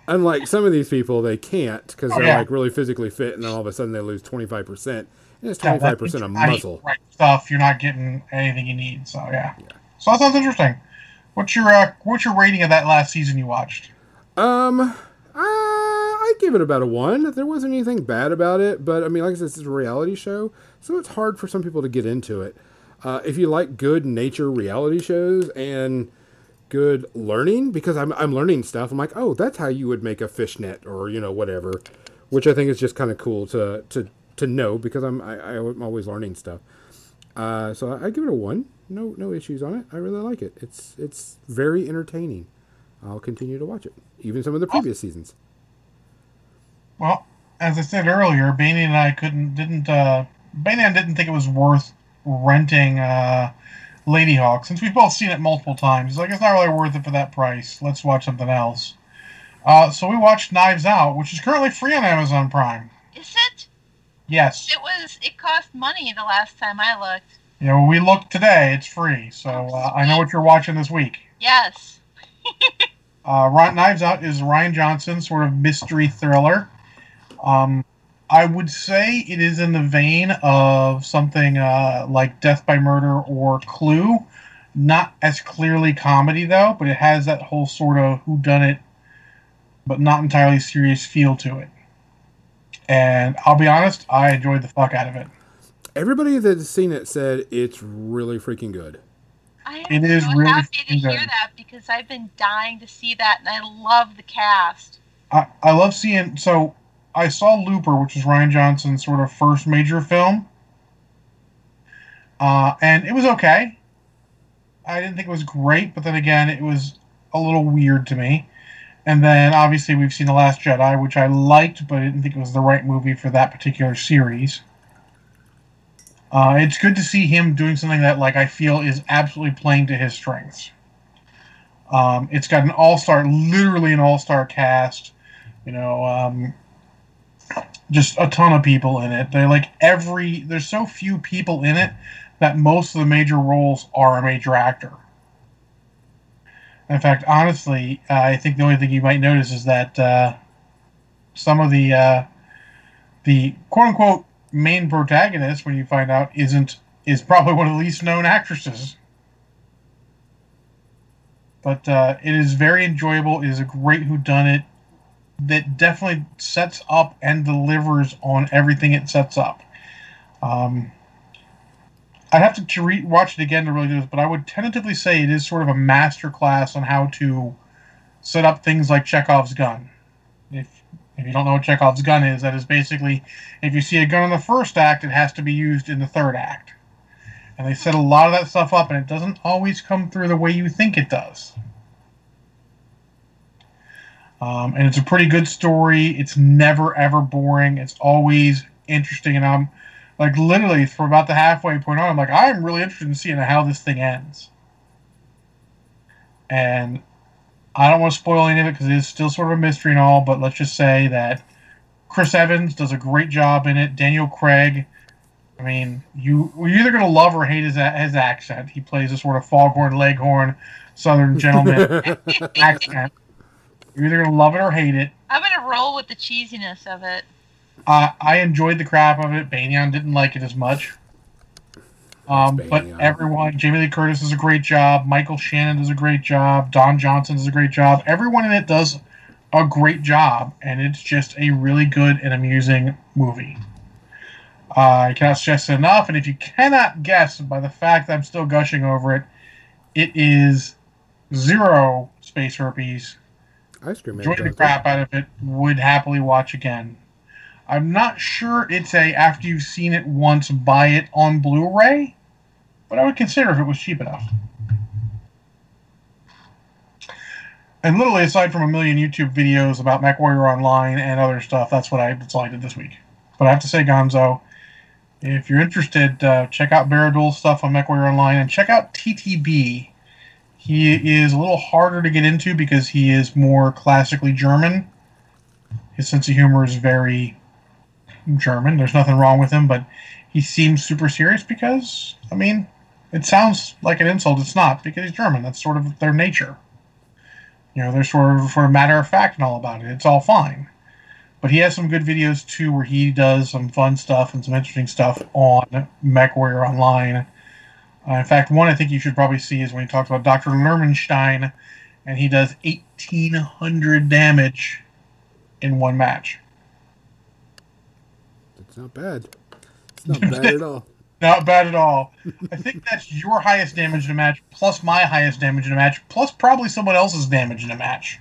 Unlike some of these people, they can't because Oh, they're yeah. like really physically fit, and then all of a sudden they lose 25%. And it's 25% that of means you're not eating muscle. Right stuff. You're not getting anything you need. So yeah. So that sounds interesting. What's your uh, what's your rating of that last season you watched? Um, uh, I give it about a one. There wasn't anything bad about it, but I mean, like I said, is a reality show, so it's hard for some people to get into it. Uh, if you like good nature reality shows and good learning, because I'm I'm learning stuff. I'm like, oh, that's how you would make a fishnet, or you know, whatever, which I think is just kind of cool to to to know because I'm I, I'm always learning stuff. Uh, so I, I give it a one. No no issues on it. I really like it. It's it's very entertaining. I'll continue to watch it, even some of the previous seasons. Well, as I said earlier, Baney and I couldn't didn't uh Baney didn't think it was worth renting uh Ladyhawke since we've both seen it multiple times. He's like, it's not really worth it for that price. Let's watch something else. Uh, so we watched Knives Out, which is currently free on Amazon Prime. Is it? Yes. It was. It cost money the last time I looked. You know, we looked today. It's free. So uh, I know what you're watching this week. Yes. Uh, Knives Out is Rian Johnson's sort of mystery thriller. Um, I would say it is in the vein of something uh, like Death by Murder or Clue. Not as clearly comedy though, but it has that whole sort of who done it, but not entirely serious feel to it. And I'll be honest, I enjoyed the fuck out of it. Everybody that's seen it said it's really freaking good. I It am is so really happy to fucking hear good. that because I've been dying to see that, and I love the cast. I, I love seeing. So I saw Looper, which is Rian Johnson's sort of first major film, uh, and it was okay. I didn't think it was great, but then again, it was a little weird to me. And then obviously we've seen The Last Jedi, which I liked, but I didn't think it was the right movie for that particular series. Uh, it's good to see him doing something that, like, I feel is absolutely playing to his strengths. Um, it's got an all-star, literally an all-star cast. You know, um, just a ton of people in it. They like every. There's so few people in it that most of the major roles are a major actor. In fact, honestly, I think the only thing you might notice is that uh, some of the uh, the quote unquote main protagonist, when you find out, isn't is probably one of the least known actresses. But uh, it is very enjoyable. It is a great whodunit that definitely sets up and delivers on everything it sets up. Um, I'd have to, watch it again to really do this, but I would tentatively say it is sort of a master class on how to set up things like Chekhov's gun. If if you don't know what Chekhov's gun is, that is basically if you see a gun in the first act, it has to be used in the third act. And they set a lot of that stuff up, and it doesn't always come through the way you think it does. Um, and it's a pretty good story. It's never ever boring. It's always interesting, and I'm like literally for about the halfway point on, I'm like I'm really interested in seeing how this thing ends. And I don't want to spoil any of it because it is still sort of a mystery and all. But let's just say that Chris Evans does a great job in it. Daniel Craig. I mean, you you're either gonna love or hate his his accent. He plays a sort of foghorn leghorn Southern gentleman accent. You're either gonna love it or hate it. I'm gonna roll with the cheesiness of it. Uh, I enjoyed the crap of it. Banyan didn't like it as much. Um, but everyone, Jamie Lee Curtis does a great job. Michael Shannon does a great job. Don Johnson does a great job. Everyone in it does a great job, and it's just a really good and amusing movie. Uh, I cannot stress it enough, and if you cannot guess by the fact that I'm still gushing over it, it is zero space herpes Ice cream man. enjoyed the crap out of it. Would happily watch again. I'm not sure it's a after you've seen it once, buy it on Blu-ray, but I would consider if it was cheap enough. And literally, aside from a million YouTube videos about MechWarrior Online and other stuff, that's what I that's all I did this week. But I have to say, Gonzo, if you're interested, uh, check out Baradul's stuff on MechWarrior Online and check out TTB. He is a little harder to get into because he is more classically German. His sense of humor is very German. There's nothing wrong with him, but he seems super serious because, I mean, it sounds like an insult. It's not because he's German. That's sort of their nature. You know, they're sort of for a matter of fact and all about it. It's all fine. But he has some good videos too, where he does some fun stuff and some interesting stuff on MechWarrior Online. Uh, in fact, one I think you should probably see is when he talks about Dr. Lermanstein, and he does 1,800 damage in one match. That's not bad. It's not bad at all. Not bad at all. I think that's your highest damage in a match, plus my highest damage in a match, plus probably someone else's damage in a match.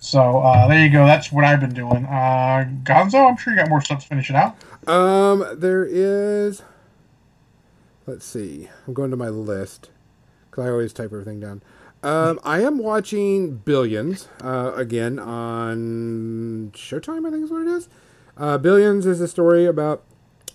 So uh, there you go. That's what I've been doing. Uh, Gonzo, I'm sure you got more stuff to finish it out. Um, there is. Let's see. I'm going to my list because I always type everything down. Um, I am watching Billions uh, again on Showtime. I think is what it is. Uh, Billions is a story about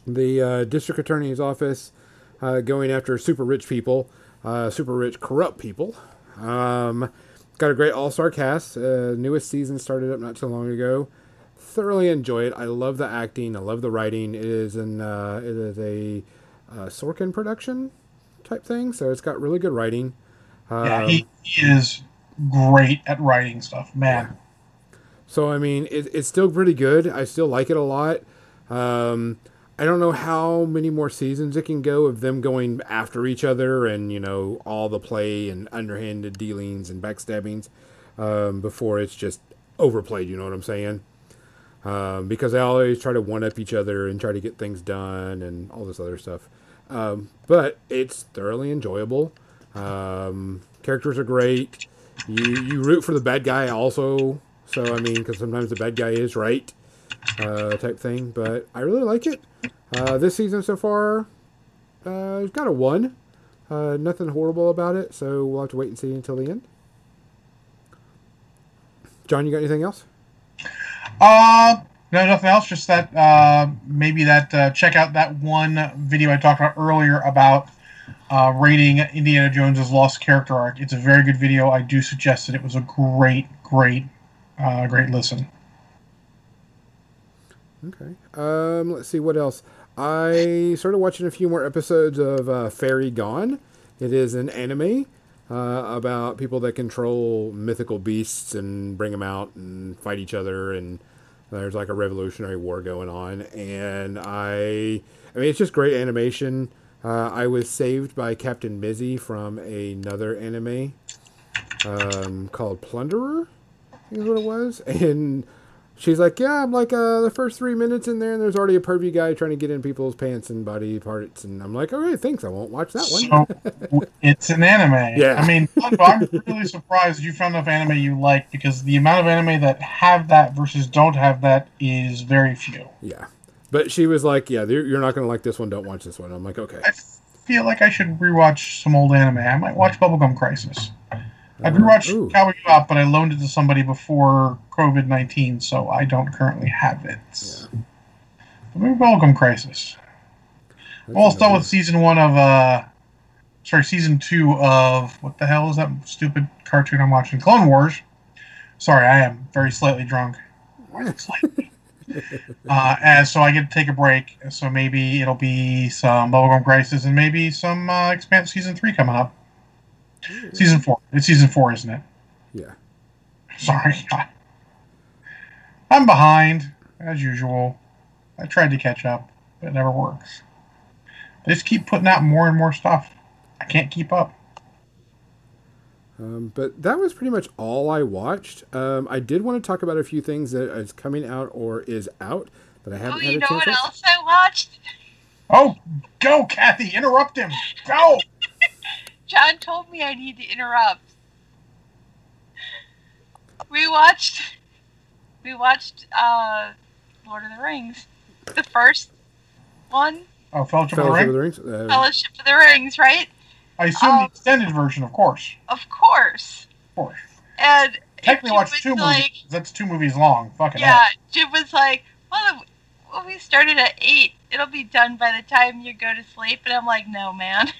the uh, district attorney's office uh, going after super rich people, uh, super rich corrupt people. Um, got a great all star cast. Uh, newest season started up not too long ago. Thoroughly enjoy it. I love the acting. I love the writing. It is an it is a uh, Sorkin production type thing, so it's got really good writing. Yeah, Um, he, he is great at writing stuff, man. So I mean, it, it's still pretty good. I still like it a lot. Um, I don't know how many more seasons it can go of them going after each other and you know all the play and underhanded dealings and backstabbings um, before it's just overplayed. You know what I'm saying? Um, because they always try to one up each other and try to get things done and all this other stuff. Um, but it's thoroughly enjoyable. Um, characters are great. You you root for the bad guy also. So I mean, because sometimes the bad guy is right, uh, type thing. But I really like it. Uh, this season so far, uh, it's got a one. Uh, nothing horrible about it. So we'll have to wait and see until the end. John, you got anything else? Uh, no, nothing else. Just that uh, maybe that uh, check out that one video I talked about earlier about uh, rating Indiana Jones's lost character arc. It's a very good video. I do suggest that it was a great, great, uh, great listen. Okay. Um, let's see what else. I started watching a few more episodes of uh, Fairy Gone. It is an anime uh, about people that control mythical beasts and bring them out and fight each other, and there's like a revolutionary war going on. And I, I mean, it's just great animation. Uh, I was saved by Captain Mizzy from another anime um, called Plunderer. Is what it was, and she's like, "Yeah, I'm like uh, the first three minutes in there, and there's already a pervy guy trying to get in people's pants and body parts." And I'm like, "All right, thanks. I won't watch that one." So it's an anime. Yeah. I mean, I'm really surprised you found enough anime you like because the amount of anime that have that versus don't have that is very few. yeah, but she was like, "Yeah, you're you're not gonna like this one. Don't watch this one." I'm like, "Okay." I feel like I should rewatch some old anime. I might watch Bubblegum Crisis. I've rewatched Ooh. Cowboy Bebop, but I loaned it to somebody before COVID nineteen, so I don't currently have it. But maybe Bubblegum Crisis. That's Well, start with season one of uh, sorry, season two of what the hell is that stupid cartoon I'm watching? Clone Wars. Sorry, I am very slightly drunk. Slightly. uh, as so I get to take a break. So maybe it'll be some Bubblegum Crisis and maybe some uh, Expanse season three coming up. Season four. It's season four, isn't it? Yeah. Sorry. I'm behind, as usual. I tried to catch up, but it never works. They just keep putting out more and more stuff. I can't keep up. Um, but that was pretty much all I watched. Um, I did want to talk about a few things that is coming out or is out that I Oh, haven't you had know a chance what to. else I watched? Oh, go, Kathy! Interrupt him. Go. John told me I need to interrupt. We watched we watched uh Lord of the Rings. The first one, Oh, Fellowship of the Fellowship of the Rings. Uh, Fellowship of the Rings, right? I assume Oh. the extended version, of course. Of course. Of course. And Technically, Jim watch was two like, movies. That's two movies long. Fucking Yeah, Jim was like, well, well, we started at eight. It'll be done by the time you go to sleep. And I'm like, no, man.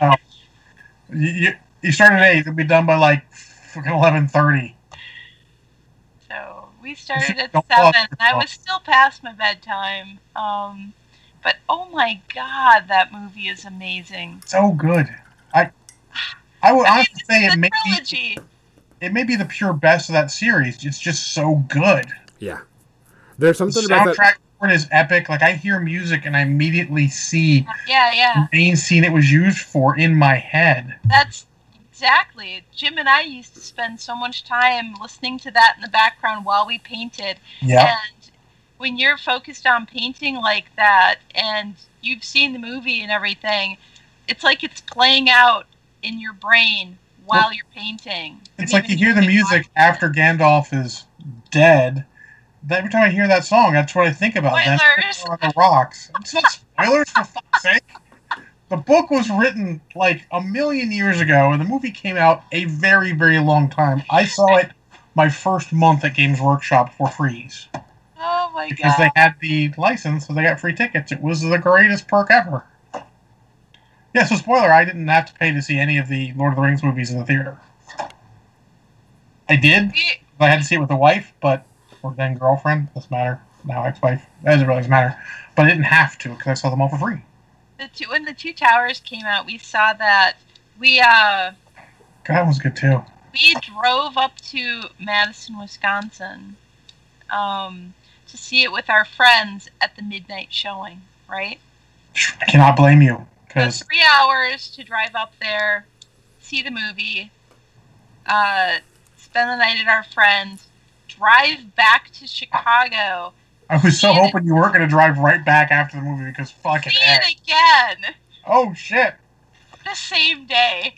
hell. You, you, you start at eight. It'll be done by like fucking eleven thirty. So we We started at seven, I was still past my bedtime. Um, but oh my god, that movie is amazing. So good. I I would I mean, honestly say it a may be it may be the pure best of that series. It's just so good. Yeah. There's The something about that. It is epic. Like I hear music and I immediately see Yeah, yeah. the main scene it was used for in my head. That's exactly. Jim and I used to spend so much time listening to that in the background while we painted. Yeah. And when you're focused on painting like that and you've seen the movie and everything, it's like it's playing out in your brain while you're painting. It's like you hear the music after. Gandalf is dead. Every time I hear that song, that's what I think about. Spoilers. on the rocks. It's not spoilers for fuck's sake. The book was written like a million years ago, and the movie came out a very, very long time. I saw it my first month at Games Workshop for freeze Oh my because god. Because they had the license, so they got free tickets. It was the greatest perk ever. Yeah, so spoiler, I didn't have to pay to see any of the Lord of the Rings movies in the theater. I did. I had to see it with a wife, but or then girlfriend. Doesn't matter. Now ex-wife. That doesn't really matter. But I didn't have to because I saw them all for free. the two when the two towers came out, we saw that we uh God, that was good too. we drove up to Madison, Wisconsin, um, to see it with our friends at the midnight showing. Right, I cannot blame you so because three hours to drive up there, see the movie, uh, spend the night at our friends, drive back to Chicago, I was so it- hoping you weren't going to drive right back after the movie because fucking see heck. it again Oh shit! the same day.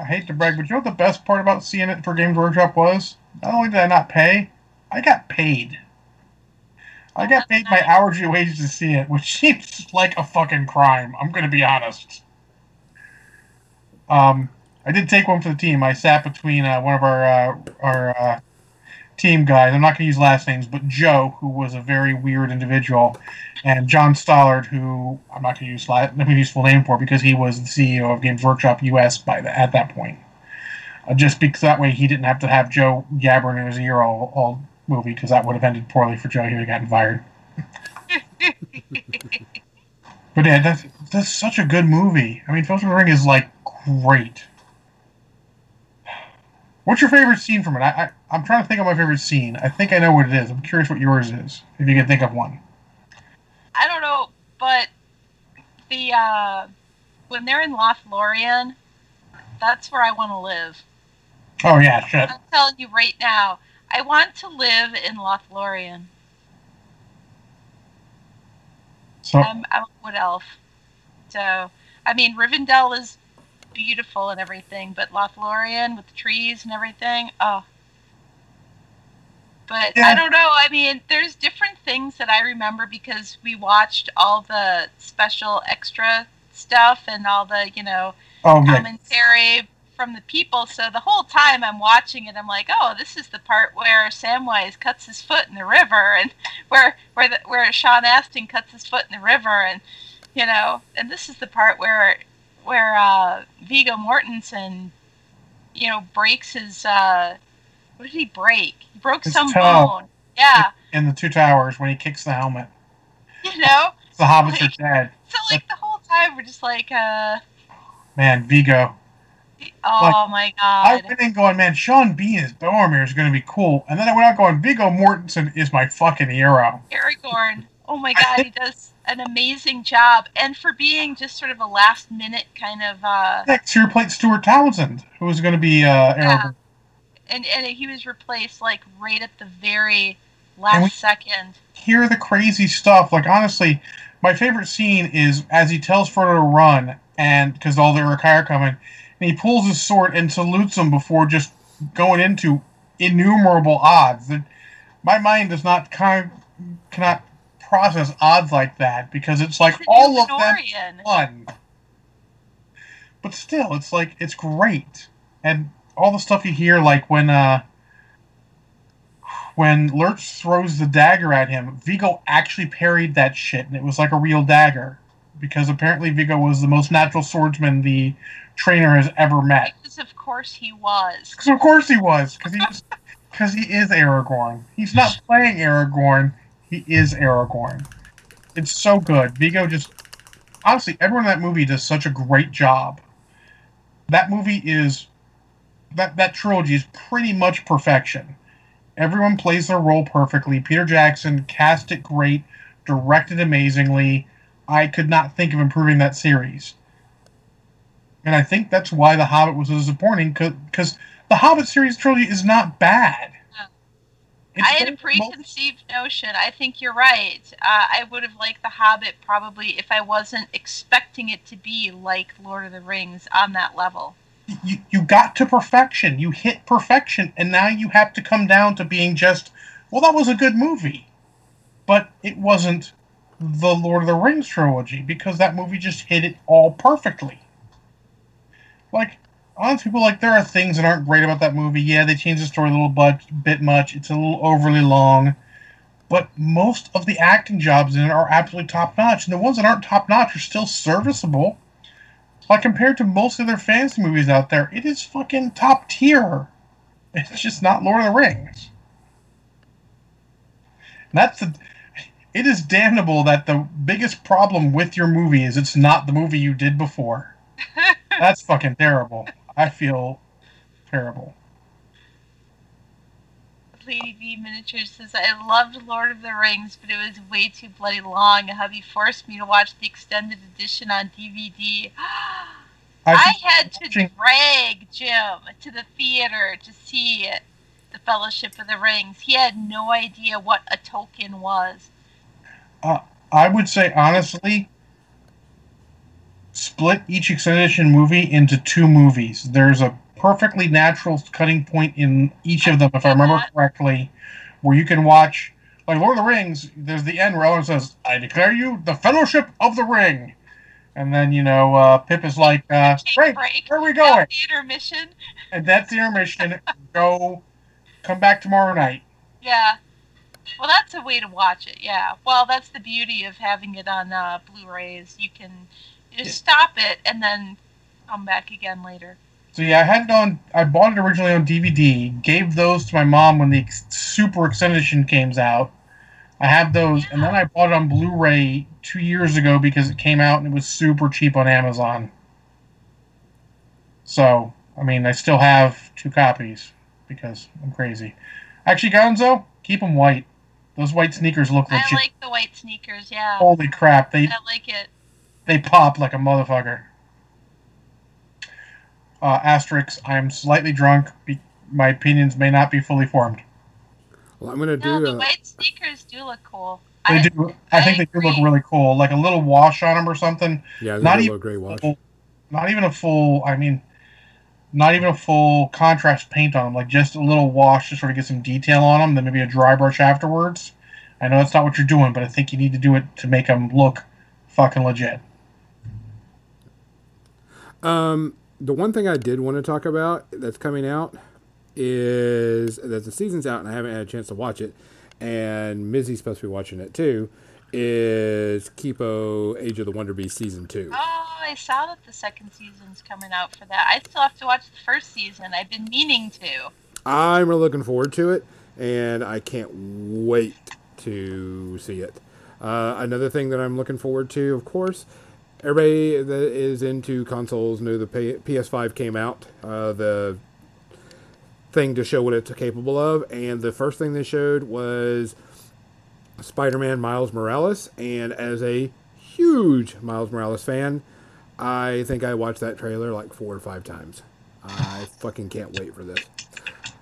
I hate to brag, but you know what the best part about seeing it for Games Workshop was? Not only did I not pay, I got paid. I got paid my hourly wage to see it, which seems like a fucking crime. I'm going to be honest. Um, I did take one for the team. I sat between uh, one of our uh, our uh, team guys. I'm not going to use last names, but Joe, who was a very weird individual, and John Stollard, who I'm not going to use la- let me use full name for because he was the CEO of Games Workshop US by the, at that point. Uh, just because that way he didn't have to have Joe yabbering in his ear all, all movie because that would have ended poorly for Joe. He would have gotten fired. But yeah, that's that's such a good movie. I mean, Fellowship of the Ring is like great. What's your favorite scene from it? I, I I'm trying to think of my favorite scene. I think I know what it is. I'm curious what yours is. If you can think of one. I don't know, but the uh, when they're in Lothlorien, that's where I want to live. Oh yeah, shit. I'm telling you right now, I want to live in Lothlorien. So I'm, I'm a wood elf, so I mean Rivendell is beautiful and everything, but Lothlorien with the trees and everything, oh. But Yeah. I don't know. I mean, there's different things that I remember because we watched all the special extra stuff and all the, you know, oh commentary from the people. So the whole time I'm watching it, I'm like, oh, this is the part where Samwise cuts his foot in the river, and where where the, where Sean Astin cuts his foot in the river, and you know, and this is the part where where uh, Viggo Mortensen, you know, breaks his uh, what did he break? He broke His some toe. bone. Yeah, in the two towers when he kicks the helmet. you know. The hobbits Like- are dead. So like the whole time we're just like, uh, Man, Viggo. oh my god! I god. went in going, man, Sean Bean as Boromir is going to be cool. And then I went out going, Viggo Mortensen is my fucking hero. Aragorn. Oh my god, he does an amazing job. And for being just sort of a last minute kind of uh Next year played Stuart Townsend, who was going to be uh, Yeah. And and he was replaced like right at the very last second. Hear the crazy stuff. Like, honestly, my favorite scene is as he tells Frodo to run, and because all the Uruk-hai are coming, and he pulls his sword and salutes them before just going into innumerable odds. That my mind does not kind cannot process odds like that because it's like It's all of them fun. But still, it's like it's great, and all the stuff you hear, like when uh, when Lurtz throws the dagger at him, Viggo actually parried that shit, and it was like a real dagger, because apparently Viggo was the most natural swordsman the trainer has ever met. Because of course he was. Because of course he was, because he was because he is Aragorn. He's not playing Aragorn. He is Aragorn. It's so good. Viggo just honestly, everyone in that movie does such a great job. That movie is that that trilogy is pretty much perfection. Everyone plays their role perfectly. Peter Jackson cast it great, directed amazingly. I could not think of improving that series. And I think that's why The Hobbit was so disappointing because the Hobbit series trilogy is not bad. I had a preconceived notion. I think you're right. Uh, I would have liked The Hobbit probably if I wasn't expecting it to be like Lord of the Rings on that level. You, you got to perfection. You hit perfection, and now you have to come down to being just, well, that was a good movie. But it wasn't the Lord of the Rings trilogy because that movie just hit it all perfectly. Like, honestly, people like there are things that aren't great about that movie. Yeah, they changed the story a little but, bit much. It's a little overly long, but most of the acting jobs in it are absolutely top notch, and the ones that aren't top notch are still serviceable. Like compared to most of their fantasy movies out there, it is fucking top tier. It's just not Lord of the Rings. And that's the. It is damnable that the biggest problem with your movie is it's not the movie you did before. That's fucking terrible. I feel terrible. Lady V Miniature says, I loved Lord of the Rings, but it was way too bloody long. And hubby forced me to watch the extended edition on DVD. I had to watching... drag Jim to the theater to see it, The Fellowship of the Rings. He had no idea what a Tolkien was. Uh, I would say, honestly, split each extended edition movie into two movies. There's a perfectly natural cutting point in each of them, if I remember correctly, where you can watch, like Lord of the Rings. There's the end where Ellen says, "I declare you the Fellowship of the Ring," and then you know uh, Pip is like, uh, "Great, where are we going?" intermission. And that's the intermission. Go, come back tomorrow night. Yeah. Well, that's a way to watch it. Yeah. Well, that's the beauty of having it on uh, Blu-rays. You can just stop it and then come back again later. So yeah, I had it on. I bought it originally on DVD. Gave those to my mom when the Super Extended Edition came out. I have those, yeah. and then I bought it on Blu-ray two years ago because it came out and it was super cheap on Amazon. So I mean, I still have two copies because I'm crazy. Actually, Gonzo, keep them white. Those white sneakers look legit. I like the white sneakers. Yeah. Holy crap! They. I like it they pop like a motherfucker. Uh, asterisk, I am slightly drunk. Be- my opinions may not be fully formed. Well, I'm gonna do. No, the uh, white sneakers do look cool. They I, do. I, I think agree. they do look really cool. Like a little wash on them or something. Yeah, not even a gray wash. Full, not even a full. I mean, not even a full contrast paint on them. Like just a little wash to sort of get some detail on them. Then maybe a dry brush afterwards. I know that's not what you're doing, but I think you need to do it to make them look fucking legit. Um, the one thing I did want to talk about that's coming out is that the season's out and I haven't had a chance to watch it, and Mizzy's supposed to be watching it too. Is Kipo Age of the Wonder Beast season two? Oh, I saw that the second season's coming out for that. I still have to watch the first season. I've been meaning to. I'm really looking forward to it, and I can't wait to see it. Uh, another thing that I'm looking forward to, of course, everybody that is into consoles knew the PS5 came out, uh, the thing to show what it's capable of, and the first thing they showed was Spider-Man Miles Morales, and as a huge Miles Morales fan, I think I watched that trailer like four or five times. I fucking can't wait for this.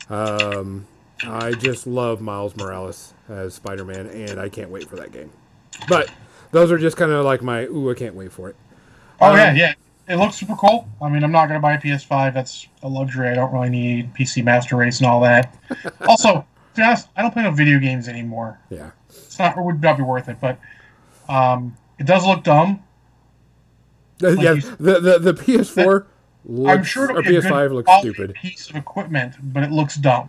Um, I just love Miles Morales as Spider-Man, and I can't wait for that game. But those are just kind of like my ooh, I can't wait for it. Oh um, yeah, yeah. It looks super cool. I mean, I'm not going to buy a PS5. That's a luxury. I don't really need PC Master Race and all that. also, to be honest, I don't play no video games anymore. Yeah, it's not. It would not be worth it. But um, it does look dumb. Like yeah, you, the, the the PS4. Looks, I'm sure it'll PS5 looks stupid. Piece of equipment, but it looks dumb.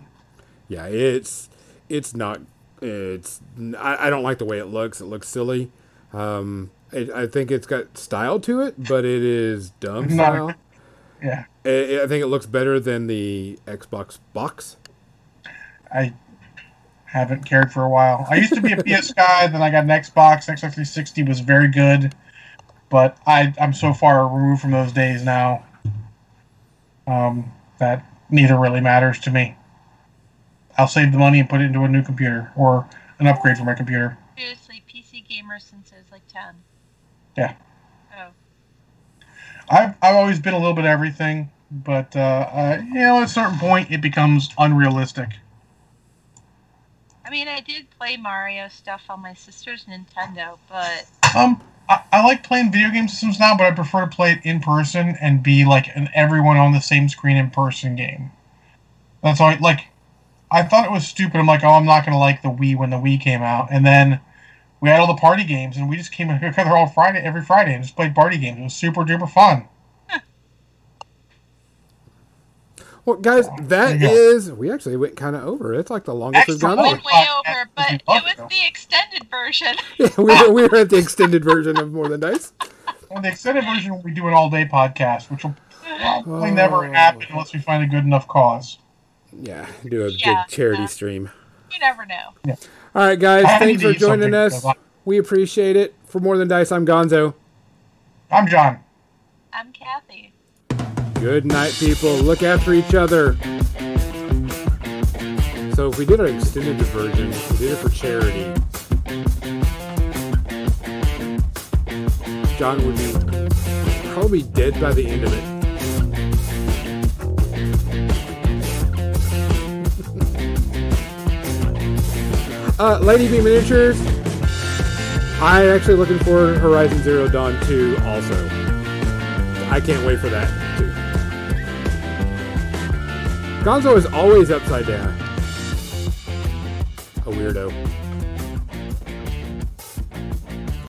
Yeah, it's it's not. It's I, I don't like the way it looks. It looks silly. Um, I, I, think it's got style to it, but it is dumb style. yeah. I, I think it looks better than the Xbox box. I haven't cared for a while. I used to be a PS guy, then I got an Xbox. Xbox 360 was very good, but I I'm so far removed from those days now um, that neither really matters to me. I'll save the money and put it into a new computer or an upgrade for my computer. Seriously, PC gamer since I 10. Yeah. Oh. I've, I've always been a little bit of everything, but uh, uh, you know, at a certain point, it becomes unrealistic. I mean, I did play Mario stuff on my sister's Nintendo, but Um, I, I like playing video game systems now, but I prefer to play it in person and be like an everyone on the same screen in person game. That's all. I, like, I thought it was stupid. I'm like, oh, I'm not gonna like the Wii when the Wii came out, and then we had all the party games, and we just came together all Friday, every Friday, and just played party games. It was super duper fun. Well, guys, that Yeah. is we actually went kind of over. It's like the longest we've gone we over. went way over. But it was the extended version. Yeah, we, were, we were at the extended version of More Than Dice. On the extended version, we do an all day podcast, which will probably Oh. never happen unless we find a good enough cause. Yeah, do a Yeah, big charity yeah. stream. You never know. All right, guys, thanks for joining us. We appreciate it. For More Than Dice, I'm Gonzo. I'm John. I'm Kathy. Good night, people. Look after each other. So if we did an extended version, we did it for charity. John would be probably dead by the end of it. Uh, Lady B Miniatures. I'm actually looking for Horizon Zero Dawn 2 also. I can't wait for that too. Gonzo is always upside down. A weirdo.